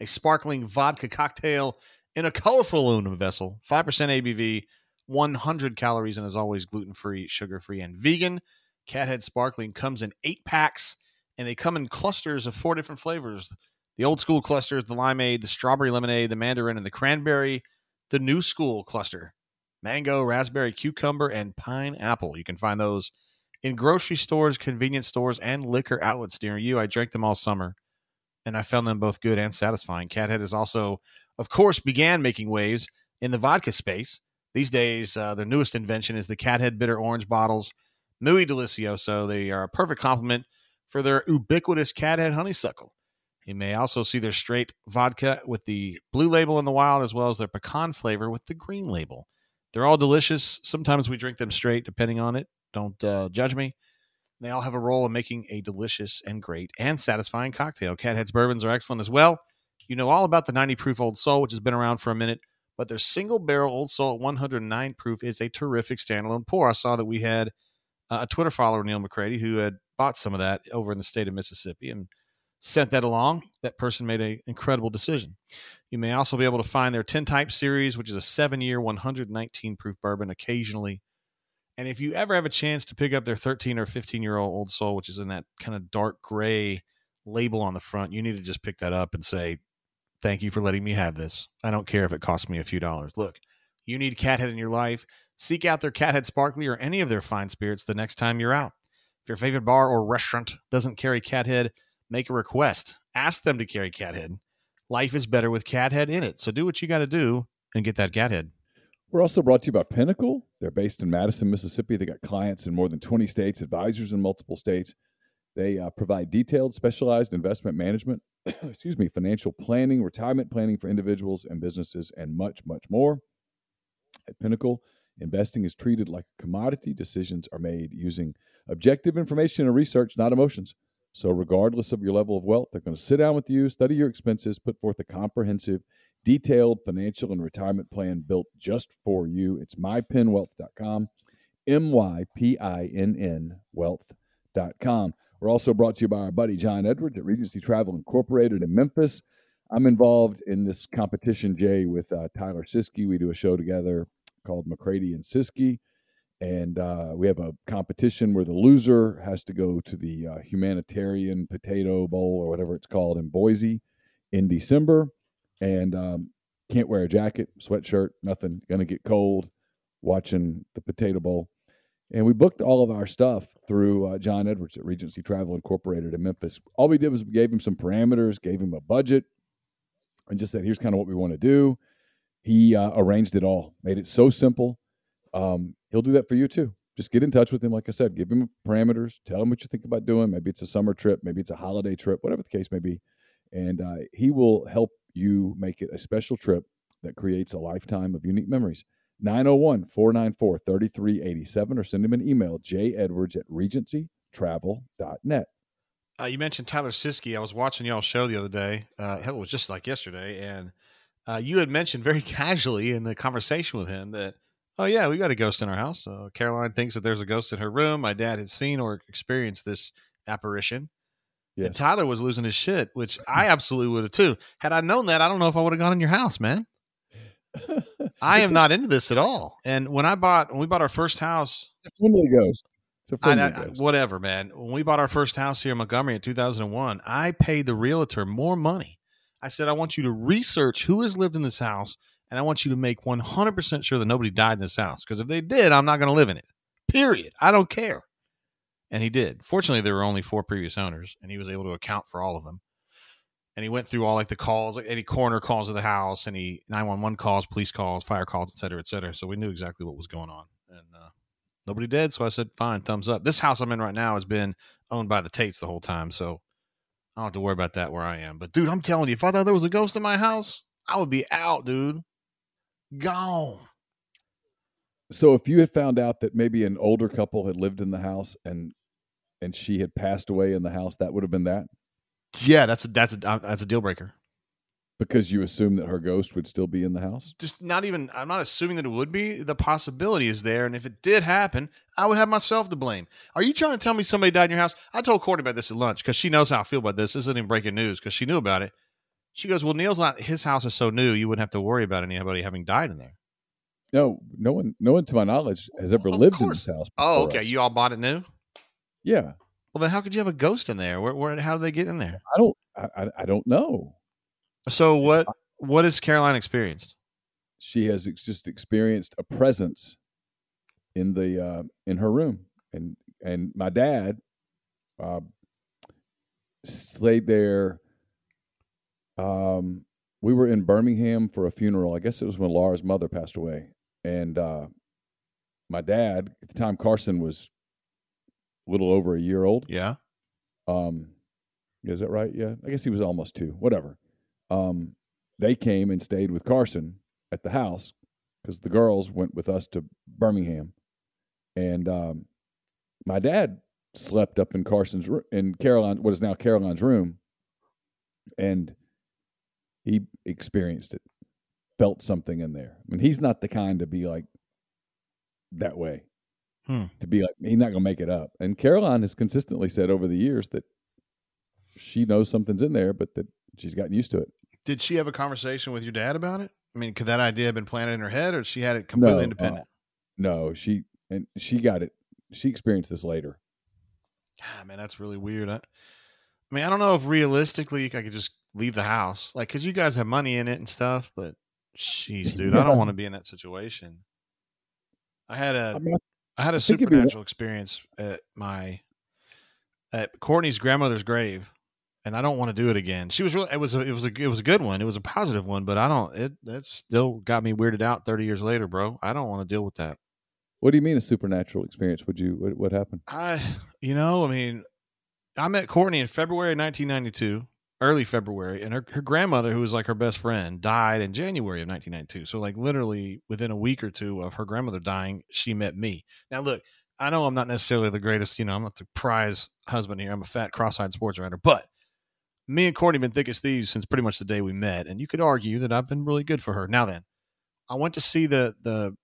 a sparkling vodka cocktail in a colorful aluminum vessel, 5% ABV, 100 calories, and is always gluten free, sugar free, and vegan. Cathead Sparkling comes in eight packs, and they come in clusters of four different flavors the old school clusters, the limeade, the strawberry lemonade, the mandarin, and the cranberry. The new school cluster mango, raspberry, cucumber, and pineapple. You can find those in grocery stores, convenience stores, and liquor outlets near you. I drank them all summer, and I found them both good and satisfying. Cathead has also, of course, began making waves in the vodka space. These days, uh, their newest invention is the Cathead Bitter Orange bottles. Muy Delicioso. They are a perfect complement for their ubiquitous Cathead Honeysuckle. You may also see their straight vodka with the blue label in the wild, as well as their pecan flavor with the green label. They're all delicious. Sometimes we drink them straight, depending on it. Don't uh, judge me. They all have a role in making a delicious and great and satisfying cocktail. Cathead's bourbons are excellent as well. You know all about the 90 proof Old Soul, which has been around for a minute, but their single barrel Old Soul at 109 proof is a terrific standalone pour. I saw that we had a Twitter follower, Neal McCready, who had bought some of that over in the state of Mississippi and sent that along. That person made an incredible decision. You may also be able to find their 10 type series, which is a seven year, 119 proof bourbon occasionally. And if you ever have a chance to pick up their 13 or 15 year old Old Soul, which is in that kind of dark gray label on the front, you need to just pick that up and say, Thank you for letting me have this. I don't care if it costs me a few dollars. Look, you need Cathead in your life. Seek out their Cathead Sparkly or any of their fine spirits the next time you're out. If your favorite bar or restaurant doesn't carry Cathead, make a request. Ask them to carry Cathead. Life is better with Cathead in it. So do what you got to do and get that Cathead. We're also brought to you by Pinnacle. They're based in Madison, Mississippi. They got clients in more than 20 states, advisors in multiple states. They uh, provide detailed, specialized investment management, excuse me, financial planning, retirement planning for individuals and businesses, and much, much more. At Pinnacle, investing is treated like a commodity. Decisions are made using objective information and research, not emotions. So, regardless of your level of wealth, they're going to sit down with you, study your expenses, put forth a comprehensive, detailed financial and retirement plan built just for you. It's mypinnwealth.com, M Y P I N N wealth.com. We're also brought to you by our buddy John Edwards at Regency Travel Incorporated in Memphis. I'm involved in this competition, Jay, with uh, Tyler Siski. We do a show together called McCready and Siski. And uh, we have a competition where the loser has to go to the uh, humanitarian potato bowl or whatever it's called in Boise in December. And um, can't wear a jacket, sweatshirt, nothing. Going to get cold watching the Potato Bowl. And we booked all of our stuff through uh, John Edwards at Regency Travel Incorporated in Memphis. All we did was we gave him some parameters, gave him a budget, and just said, here's kind of what we want to do. He uh, arranged it all, made it so simple. Um, he'll do that for you too. Just get in touch with him. Like I said, give him parameters, tell him what you think about doing. Maybe it's a summer trip, maybe it's a holiday trip, whatever the case may be. And uh, he will help you make it a special trip that creates a lifetime of unique memories. 901 494 3387 or send him an email, jedwards at regencytravel.net. Uh, you mentioned Tyler Siski. I was watching y'all show the other day. Uh, hell, it was just like yesterday. And uh, you had mentioned very casually in the conversation with him that, oh, yeah, we got a ghost in our house. Uh, Caroline thinks that there's a ghost in her room. My dad has seen or experienced this apparition. Yes. And Tyler was losing his shit, which I absolutely would have too. Had I known that, I don't know if I would have gone in your house, man. I am not into this at all. And when I bought, when we bought our first house, it's a friendly ghost. It's a friendly I, I, ghost. Whatever, man. When we bought our first house here in Montgomery in 2001, I paid the realtor more money. I said, I want you to research who has lived in this house, and I want you to make 100% sure that nobody died in this house. Because if they did, I'm not going to live in it. Period. I don't care. And he did. Fortunately, there were only four previous owners, and he was able to account for all of them and he went through all like the calls, like any corner calls of the house, any nine one one calls, police calls, fire calls, et cetera, et cetera. So we knew exactly what was going on, and uh, nobody did. So I said, "Fine, thumbs up." This house I'm in right now has been owned by the Tates the whole time, so I don't have to worry about that where I am. But dude, I'm telling you, if I thought there was a ghost in my house, I would be out, dude, gone. So if you had found out that maybe an older couple had lived in the house and and she had passed away in the house, that would have been that. Yeah, that's a, that's a, uh, that's a deal breaker. Because you assume that her ghost would still be in the house? Just not even, I'm not assuming that it would be. The possibility is there. And if it did happen, I would have myself to blame. Are you trying to tell me somebody died in your house? I told Courtney about this at lunch because she knows how I feel about this. This isn't even breaking news because she knew about it. She goes, Well, Neal's not, his house is so new, you wouldn't have to worry about anybody having died in there. No, no one, no one to my knowledge has ever lived in this house. Oh, okay. Us. You all bought it new? Yeah. Well, then how could you have a ghost in there? Where, where how do they get in there? I don't, I, I don't know. So what, what has Caroline experienced? She has just experienced a presence in the uh, in her room, and and my dad uh, stayed there. Um, we were in Birmingham for a funeral. I guess it was when Laura's mother passed away, and uh, my dad at the time Carson was little over a year old. Yeah. Um, is that right? Yeah. I guess he was almost two. Whatever. Um, they came and stayed with Carson at the house because the girls went with us to Birmingham, and um, my dad slept up in Carson's room in Caroline, what is now Caroline's room, and he experienced it, felt something in there. I mean, he's not the kind to be like that way. Hmm. To be like, he's not going to make it up. And Caroline has consistently said over the years that she knows something's in there, but that she's gotten used to it. Did she have a conversation with your dad about it? I mean, could that idea have been planted in her head, or she had it completely no, uh, independent? Uh, no, she and she got it. She experienced this later. God, man, that's really weird. I, I mean, I don't know if realistically I could just leave the house, like, because you guys have money in it and stuff. But, jeez, dude, yeah. I don't want to be in that situation. I had a I mean, I had a I supernatural experience at my at Courtney's grandmother's grave, and I don't want to do it again. She was really it was a, it was a it was a good one. It was a positive one, but I don't it that still got me weirded out thirty years later, bro. I don't want to deal with that. What do you mean a supernatural experience? Would you what, what happened? I you know I mean I met Courtney in February 1992 early February, and her, her grandmother, who was like her best friend, died in January of 1992. So, like, literally within a week or two of her grandmother dying, she met me. Now, look, I know I'm not necessarily the greatest, you know, I'm not the prize husband here. I'm a fat, cross eyed sports writer, but me and Courtney have been thick as thieves since pretty much the day we met. And you could argue that I've been really good for her. Now, then, I went to see the, the,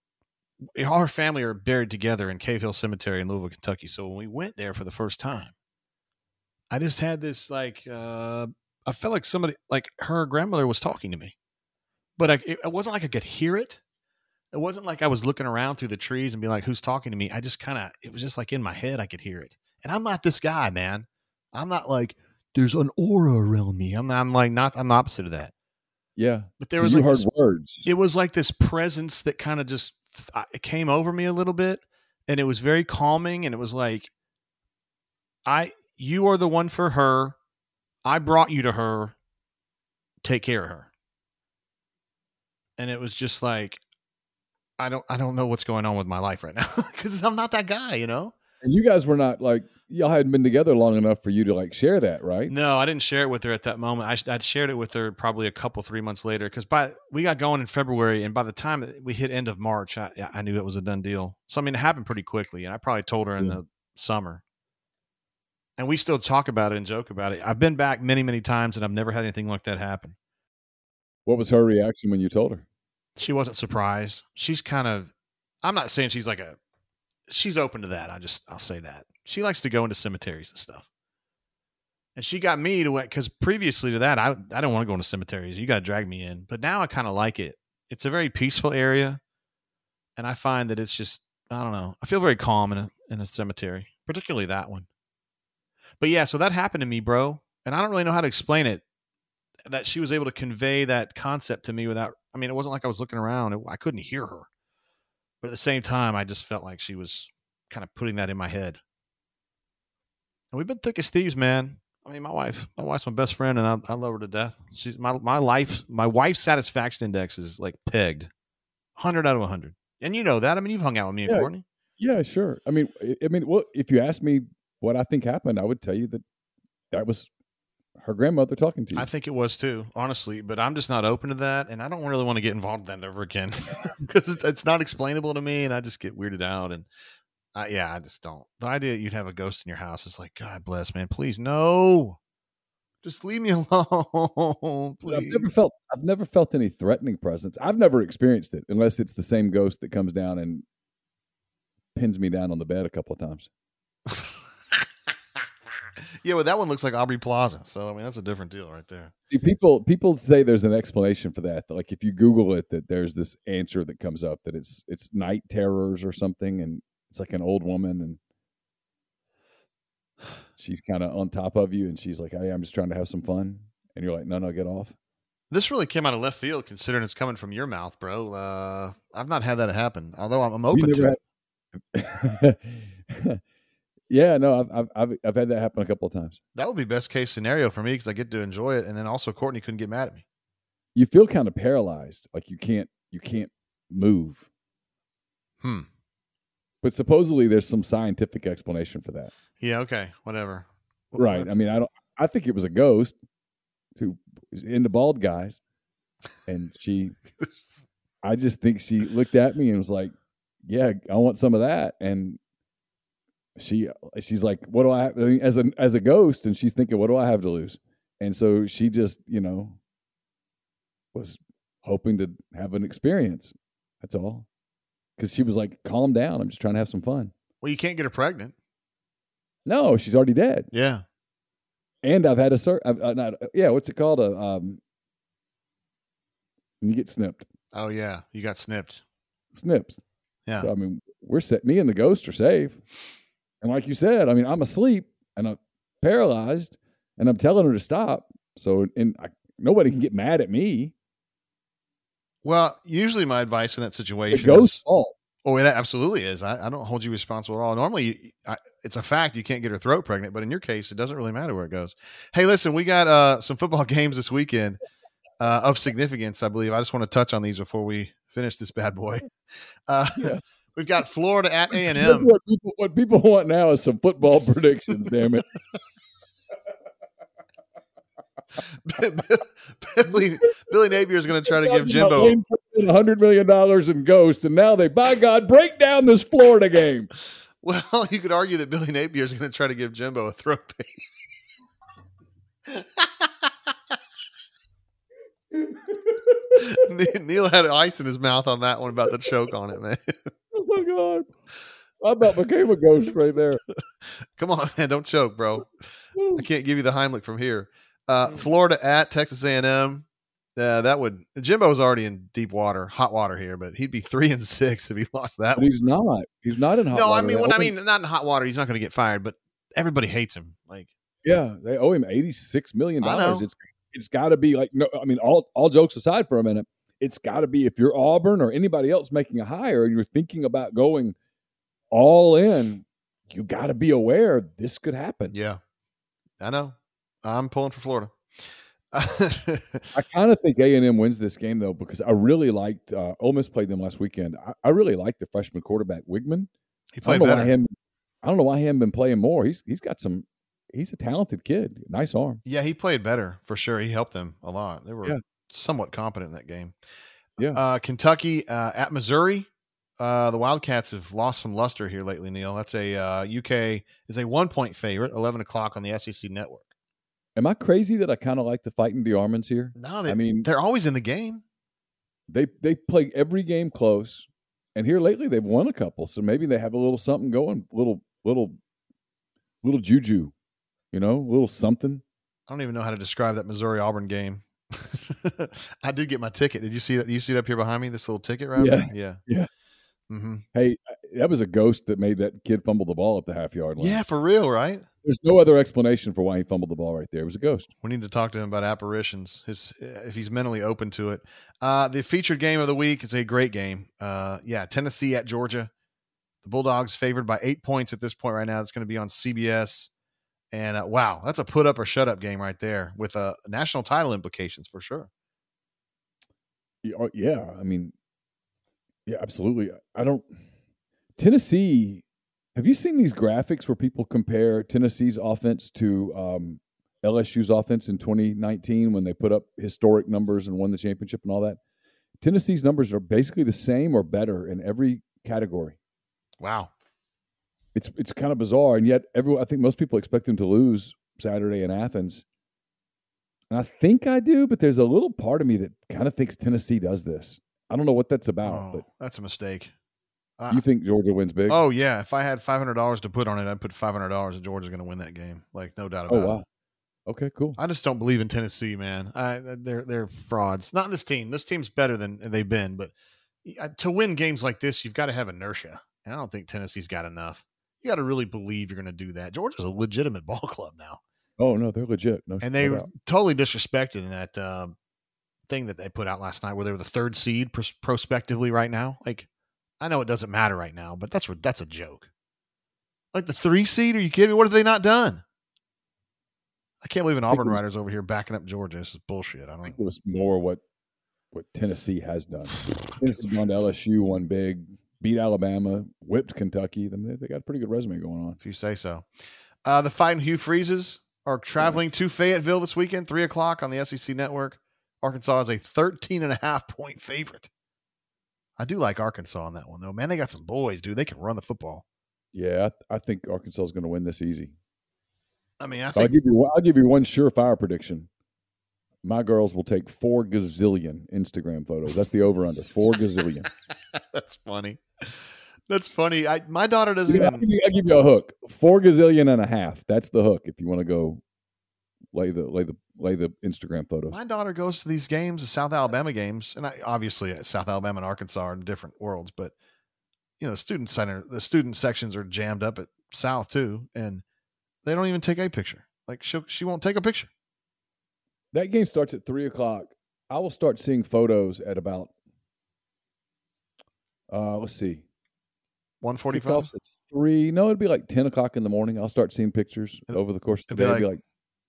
her family are buried together in Cave Hill Cemetery in Louisville, Kentucky. So when we went there for the first time, I just had this like uh, I felt like somebody, like her grandmother, was talking to me, but I, it, wasn't like I could hear it. It wasn't like I was looking around through the trees and be like, "Who's talking to me?" I just kind of, it was just like in my head, I could hear it. And I'm not this guy, man. I'm not like there's an aura around me. I'm, I'm like not. I'm the opposite of that. Yeah, but there so was like this, words. it was like this presence that kind of just it came over me a little bit, and it was very calming, and it was like, I you are the one for her. I brought you to her. Take care of her. And it was just like, I don't I don't know what's going on with my life right now because I'm not that guy, you know. and you guys were not like y'all hadn't been together long enough for you to like share that, right? No, I didn't share it with her at that moment. I, I'd shared it with her probably a couple, three months later because by we got going in February, and by the time we hit end of March, I, I knew it was a done deal. So I mean, it happened pretty quickly, and I probably told her in Yeah. the summer. And we still talk about it and joke about it. I've been back many, many times, and I've never had anything like that happen. What was her reaction when you told her? She wasn't surprised. She's kind of. I'm not saying she's like a. She's open to that. I just I'll say that she likes to go into cemeteries and stuff. And she got me to what, because previously to that, I I don't want to go into cemeteries. You got to drag me in. But now I kind of like it. It's a very peaceful area, and I find that it's just I don't know. I feel very calm in a in a cemetery, particularly that one. But yeah, so that happened to me, bro, and I don't really know how to explain it. That she was able to convey that concept to me without. I mean, it wasn't like I was looking around. It, I couldn't hear her, but at the same time, I just felt like she was kind of putting that in my head. And we've been thick as thieves, man. I mean, my wife, my wife's my best friend, and I, I love her to death. She's my my life, my wife's satisfaction index is like pegged, hundred out of hundred. And you know that. I mean, you've hung out with me and Yeah. Courtney. Yeah, sure. I mean, I mean, well, if you ask me what I think happened, I would tell you that that was her grandmother talking to you. I think it was too, honestly. But I'm just not open to that, and I don't really want to get involved in that ever again because it's, it's not explainable to me, and I just get weirded out. And I, yeah, I just don't. The idea that you'd have a ghost in your house is like, God bless, man. Please, no. Just leave me alone, Please. I've never felt I've never felt any threatening presence. I've never experienced it unless it's the same ghost that comes down and pins me down on the bed a couple of times. Yeah, but that one looks like Aubrey Plaza. So I mean, that's a different deal right there. See, people people say there's an explanation for that. Like if you Google it, that there's this answer that comes up that it's it's night terrors or something, and it's like an old woman and she's kind of on top of you, and she's like, "Hey, I'm just trying to have some fun," and you're like, "No, no, get off." This really came out of left field, considering it's coming from your mouth, bro. Uh, I've not had that happen, although I'm, I'm open to never it. yeah, no, I've, I've I've I've had that happen a couple of times. That would be best case scenario for me because I get to enjoy it, and then also Courtney couldn't get mad at me. You feel kind of paralyzed, like you can't you can't move. Hmm. But supposedly there's some scientific explanation for that. Yeah. Okay. Whatever. Right. I mean, I don't. I think it was a ghost who was into bald guys, and she. I just think she looked at me and was like, "Yeah, I want some of that." And she, she's like, "What do I have?" I mean, as a as a ghost, and she's thinking, "What do I have to lose?" And so she just, you know, was hoping to have an experience. That's all. Because she was like, "Calm down. I'm just trying to have some fun." well, you can't get her pregnant. No, she's already dead. Yeah. and I've had a sur- I've, uh, not, yeah, what's it called? A um, you get snipped, Oh yeah. You got snipped. snips. Yeah. So I mean, we're set. Me and the ghost are safe. And like you said, I mean, I'm asleep and I'm paralyzed, and I'm telling her to stop. So and I, nobody can get mad at me. Well, usually my advice in that situation ghost's is, fault. oh, it absolutely is. I, I don't hold you responsible at all. Normally, I, it's a fact you can't get her throat pregnant, but in your case, it doesn't really matter where it goes. Hey, listen, we got uh, some football games this weekend uh, of significance, I believe. I just want to touch on these before we finish this bad boy. Uh, Yeah. We've got Florida at A and M. what people want now is some football predictions. damn it! Billy Billy Napier is going to try to give Jimbo. a hundred million dollars in ghosts, and now they, by God, break down this Florida game. Well, you could argue that Billy Napier is going to try to give Jimbo a throat pain. Neal had ice in his mouth on that one about the choke on it, man. God! I about became a ghost right there. Come on, man, don't choke, bro. I can't give you the Heimlich from here. Uh, Florida at Texas A&M. Uh, that would Jimbo's already in deep water, hot water here, but he'd be three and six if he lost that But one. he's not. He's not in hot No, I water. mean when I him- mean not in hot water, he's not going to get fired, but everybody hates him. Like yeah, they owe him eighty six million dollars. It's it's got to be like no. I mean, all all jokes aside for a minute, it's got to be if you're Auburn or anybody else making a hire and you're thinking about going all in, you got to be aware this could happen. Yeah, I know. I'm pulling for Florida. I kind of think A and M wins this game though because I really liked uh, Ole Miss played them last weekend. I, I really liked the freshman quarterback Weigman. he I played don't know better. why him. I don't know why he hasn't been playing more. He's he's got some. He's a talented kid. Nice arm. Yeah, he played better for sure. He helped them a lot. They were Yeah. Somewhat competent in that game. Yeah. Uh, Kentucky uh, at Missouri. Uh, the Wildcats have lost some luster here lately, Neal. That's a uh, UK is a one point favorite, eleven o'clock on the SEC network. Am I crazy that I kind of like the fighting DeArmonds here? No, they, I mean, they're always in the game. they they play every game close, and here lately they've won a couple, so maybe they have a little something going, little little little juju, you know, little something. I don't even know how to describe that Missouri Auburn game. I did get my ticket. Did you see that? You see it up here behind me? This little ticket right? Yeah. Yeah. Yeah. hmm Hey, that was a ghost that made that kid fumble the ball at the half yard line. Yeah, for real, right? There's no other explanation for why he fumbled the ball right there. It was a ghost. We need to talk to him about apparitions. His if he's mentally open to it. Uh, the featured game of the week is a great game. Uh, yeah, Tennessee at Georgia. The Bulldogs favored by eight points at this point right now. It's going to be on CBS. And uh, wow, that's a put up or shut up game right there with uh, national title implications for sure. Yeah, oh, Yeah, I mean, yeah, absolutely. I don't. Tennessee. Have you seen these graphics where people compare Tennessee's offense to um, LSU's offense in 2019 when they put up historic numbers and won the championship and all that? Tennessee's numbers are basically the same or better in every category. Wow. It's it's kind of bizarre, and yet everyone. I think most people expect them to lose Saturday in Athens. And I think I do, but there's a little part of me that kind of thinks Tennessee does this. I don't know what that's about, Oh, but that's a mistake. Uh, you think Georgia wins big? oh yeah, if I had five hundred dollars to put on it, I'd put five hundred dollars that Georgia's going to win that game. Like no doubt about Oh, it. Okay, cool. I just don't believe in Tennessee, man. I, they're they're frauds. Not this team. This team's better than they've been, but to win games like this, you've got to have inertia, and I don't think Tennessee's got enough. You got to really believe you're going to do that. Georgia's a legitimate ball club now, Oh no, they're legit. No, and they were totally disrespected in that uh, thing that they put out last night, where they were the third seed pros- prospectively right now. Like, I know it doesn't matter right now, but that's that's a joke. Like the three seed? Are you kidding me? What have they not done? I can't believe an Auburn was- writers over here backing up Georgia. This is bullshit. I I don't. think it was more what what Tennessee has done. Tennessee gone to LSU, one big, beat Alabama, whipped Kentucky. Then they, they got a pretty good resume going on. if you say so. Uh, the fighting Hugh Freezes are traveling to Fayetteville this weekend, three o'clock on the SEC network. Arkansas is a 13 and a half point favorite. I do like Arkansas on that one, though. Man, they got some boys, dude. They can run the football. Yeah, I, I think Arkansas is going to win this easy. I mean, I I'll think give you I'll give you one surefire prediction. My girls will take four gazillion Instagram photos. That's the over under four gazillion. that's funny. That's funny. I, my daughter doesn't Yeah, I'll, give you, I'll give you a hook. Four gazillion and a half. That's the hook. If you want to go lay the lay the lay the Instagram photos. My daughter goes to these games, the South Alabama games, and I, obviously uh, South Alabama and Arkansas are in different worlds, but you know, the student center, the student sections are jammed up at South too, and they don't even take a picture. Like she she won't take a picture. That game starts at three o'clock. I will start seeing photos at about uh let's see. One forty five. At three. No, it'd be like ten o'clock in the morning. I'll start seeing pictures It'll- over the course of the day. It'd be like- like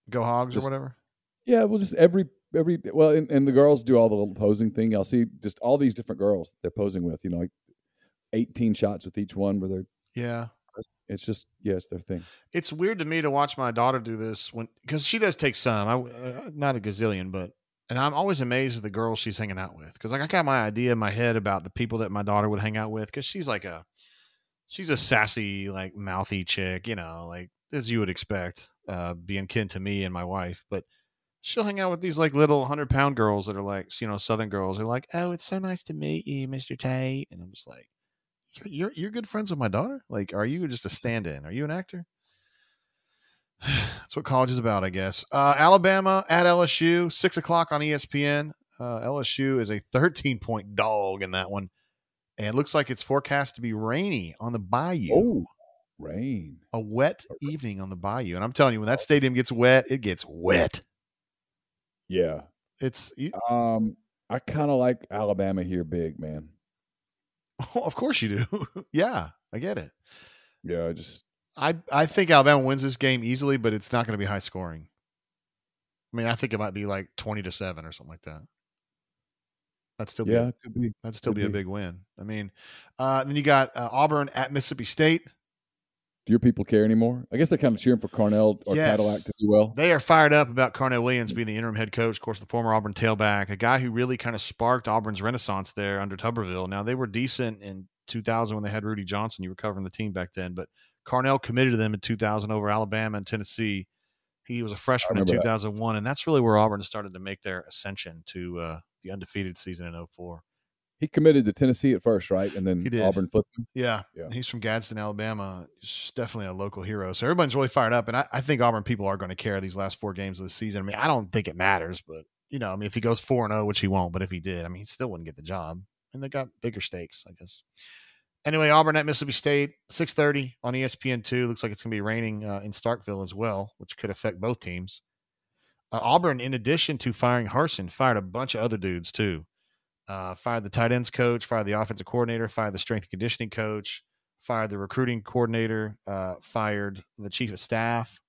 Go Hogs Just- or whatever. Yeah, well, just every every well, and, and the girls do all the little posing thing. I'll see just all these different girls they're posing with. You know, like eighteen shots with each one, where they're. Yeah. It's just yeah, it's their thing. It's weird to me to watch my daughter do this when because she does take some. I uh, not a gazillion, but and I'm always amazed at the girls she's hanging out with because like I got my idea in my head about the people that my daughter would hang out with because she's like a she's a sassy like mouthy chick, you know, like as you would expect, uh, being kin to me and my wife, but. She'll hang out with these like little hundred pound girls that are like, you know, Southern girls. They're like, "Oh, it's so nice to meet you, Mister Tate," and I'm just like, you're, you're you're good friends with my daughter. Like, are you just a stand-in? Are you an actor? That's what college is about, I guess. Uh, Alabama at LSU, six o'clock on ESPN. Uh, LSU is a 13 point dog in that one, and it looks like it's forecast to be rainy on the Bayou. Oh, rain. A wet evening on the Bayou, and I'm telling you, when that stadium gets wet, it gets wet. Yeah. It's you, Um, I kind of like Alabama here, big man. of course you do. yeah, I get it. Yeah, I just I I think Alabama wins this game easily, but it's not going to be high scoring. I mean, I think it might be like twenty to seven or something like that. That'd still be yeah, a, could be. that'd still could be a big win. I mean, uh, then you got uh, Auburn at Mississippi State. Do your people care anymore? I guess they're kind of cheering for Carnell or Yes. Cadillac to do well. They are fired up about Carnell Williams being the interim head coach. Of course, the former Auburn tailback, a guy who really kind of sparked Auburn's renaissance there under Tuberville. Now they were decent in 2000 when they had Rudi Johnson. You were covering the team back then, but Carnell committed to them in 2000 over Alabama and Tennessee. He was a freshman in remember that. 2001, and that's really where Auburn started to make their ascension to uh, the undefeated season in 04. He committed to Tennessee at first, right? And then He did. Auburn flipped him. Yeah. Yeah. He's from Gadsden, Alabama. He's definitely a local hero. So everybody's really fired up. And I, I think Auburn people are going to care these last four games of the season. I mean, I don't think it matters, but, you know, I mean, if he goes 4 and 0, which he won't, but if he did, I mean, he still wouldn't get the job. And they got bigger stakes, I guess. Anyway, Auburn at Mississippi State, 6.30 on E ESPN2. Looks like it's going to be raining uh, in Starkville as well, which could affect both teams. Uh, Auburn, in addition to firing Harsin, fired a bunch of other dudes too. Uh, fired the tight ends coach, fired the offensive coordinator, fired the strength and conditioning coach, fired the recruiting coordinator, uh, fired the chief of staff.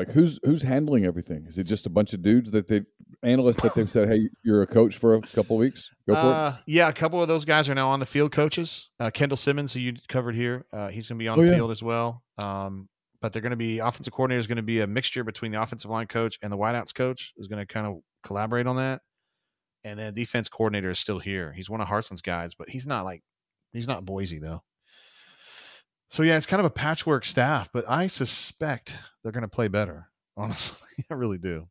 Like who's who's handling everything? Is it just a bunch of dudes that they analysts that they've said, "Hey, you're a coach for a couple of weeks. Go for Uh, yeah, a couple of those guys are now on the field coaches. Uh, Kendall Simmons, who you covered here, uh, he's going to be on Oh, the yeah. field as well. Um, but they're going to be offensive coordinator is going to be a mixture between the offensive line coach and the wideouts coach is going to kind of collaborate on that. And then defense coordinator is still here. He's one of Harsin's guys, but he's not like he's not Boise though. So yeah, it's kind of a patchwork staff, but I suspect they're going to play better. Honestly, I really do.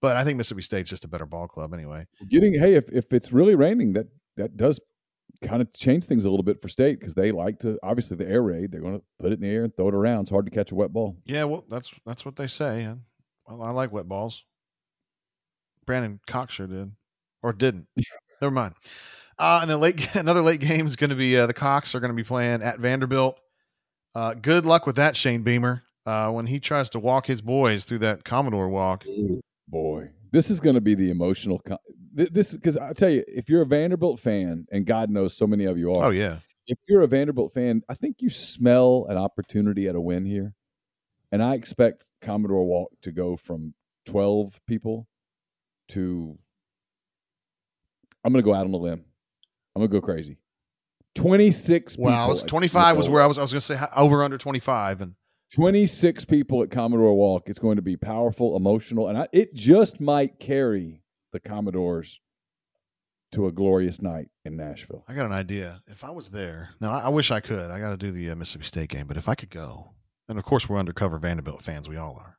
But I think Mississippi State's just a better ball club anyway. Getting hey, if if it's really raining, that that does kind of change things a little bit for state because they like to obviously the air raid. They're going to put it in the air and throw it around. It's hard to catch a wet ball. Yeah, well, that's that's what they say. And well, I like wet balls. Brandon Cox sure did, or didn't. Never mind. Uh, and then late, another late game is going to be uh, the Cox are going to be playing at Vanderbilt. Uh, good luck with that, Shane Beamer. Uh, when he tries to walk his boys through that Commodore walk. Boy, this is going to be the emotional. Co- th- this because I tell you, if you're a Vanderbilt fan, and God knows so many of you are, Oh yeah, if you're a Vanderbilt fan, I think you smell an opportunity at a win here. And I expect Commodore Walk to go from 12 people to, I'm going to go out on a limb. I'm going to go crazy. 26 well, I was twenty five was where I was. I was going to say over under twenty five, and 26 people at Commodore Walk. It's going to be powerful, emotional, and I, it just might carry the Commodores to a glorious night in Nashville. I got an idea. If I was there, now I, I wish I could. I got to do the uh, Mississippi State game, but if I could go, and of course we're undercover Vanderbilt fans, we all are.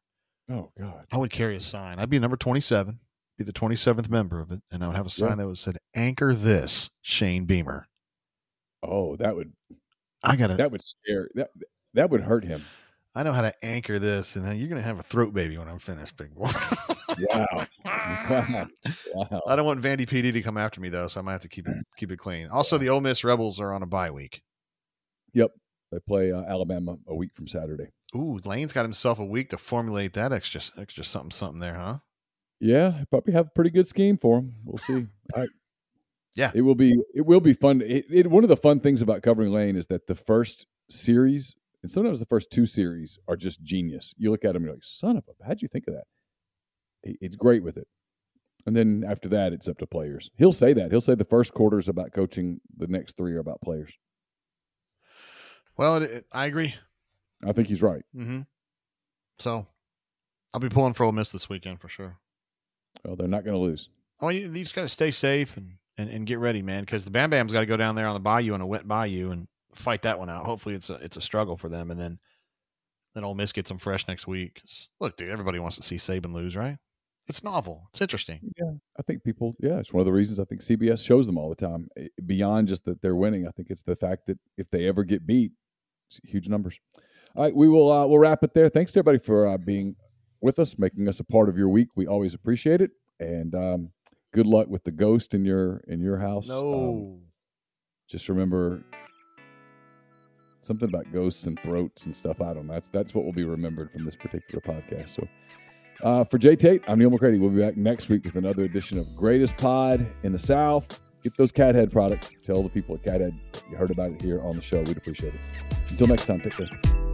Oh, God. I would carry a sign. I'd be number 27, be the 27th member of it, and I would have a sign Yeah. that would said, Anchor this, Shane Beamer. Oh, that would I got to, that would scare that that would hurt him. I know how to anchor this, and you're going to have a throat baby when I'm finished, big boy. Wow. wow. Wow. I don't want Vandy PD to come after me, though, so I might have to keep it, keep it clean. Also, the Ole Miss Rebels are on a bye week. Yep. They play uh, Alabama a week from Saturday. Ooh, Lane's got himself a week to formulate that extra, extra something, something there, huh? Yeah, probably have a pretty good scheme for him. We'll see. I, Yeah. it will be it will be fun. It, it, one of the fun things about covering Lane is that the first series and sometimes the first two series are just genius. You look at them, you're like, "Son of a, how'd you think of that?" It's great with it. And then after that, it's up to players. He'll say that. He'll say the first quarter is about coaching. The next three are about players. Well, it, it- I agree. I think he's right. Mm-hmm. So I'll be pulling for Ole Miss this weekend for sure. Well, they're not going to lose. Oh, you, you just got to stay safe and, and, and get ready, man, because the Bam Bam's got to go down there on the bayou on a wet bayou and fight that one out. Hopefully, it's a it's a struggle for them, and then then Ole Miss gets them fresh next week. look, dude, everybody wants to see Saban lose, right? It's novel. It's interesting. Yeah, I think people. Yeah, it's one of the reasons I think CBS shows them all the time. Eh, Beyond just that they're winning, I think it's the fact that if they ever get beat, it's huge numbers. All right, we will. Uh, we'll wrap it there. Thanks to everybody for uh, being with us, making us a part of your week. We always appreciate it, and um, good luck with the ghost in your in your house. Um, just remember something about ghosts and throats and stuff. I don't know. That's that's what will be remembered from this particular podcast. So Uh, for Jay Tate, I'm Neal McCready. We'll be back next week with another edition of Greatest Pod in the South. Get those Cathead products. Tell the people at Cathead you heard about it here on the show. We'd appreciate it. Until next time, take care.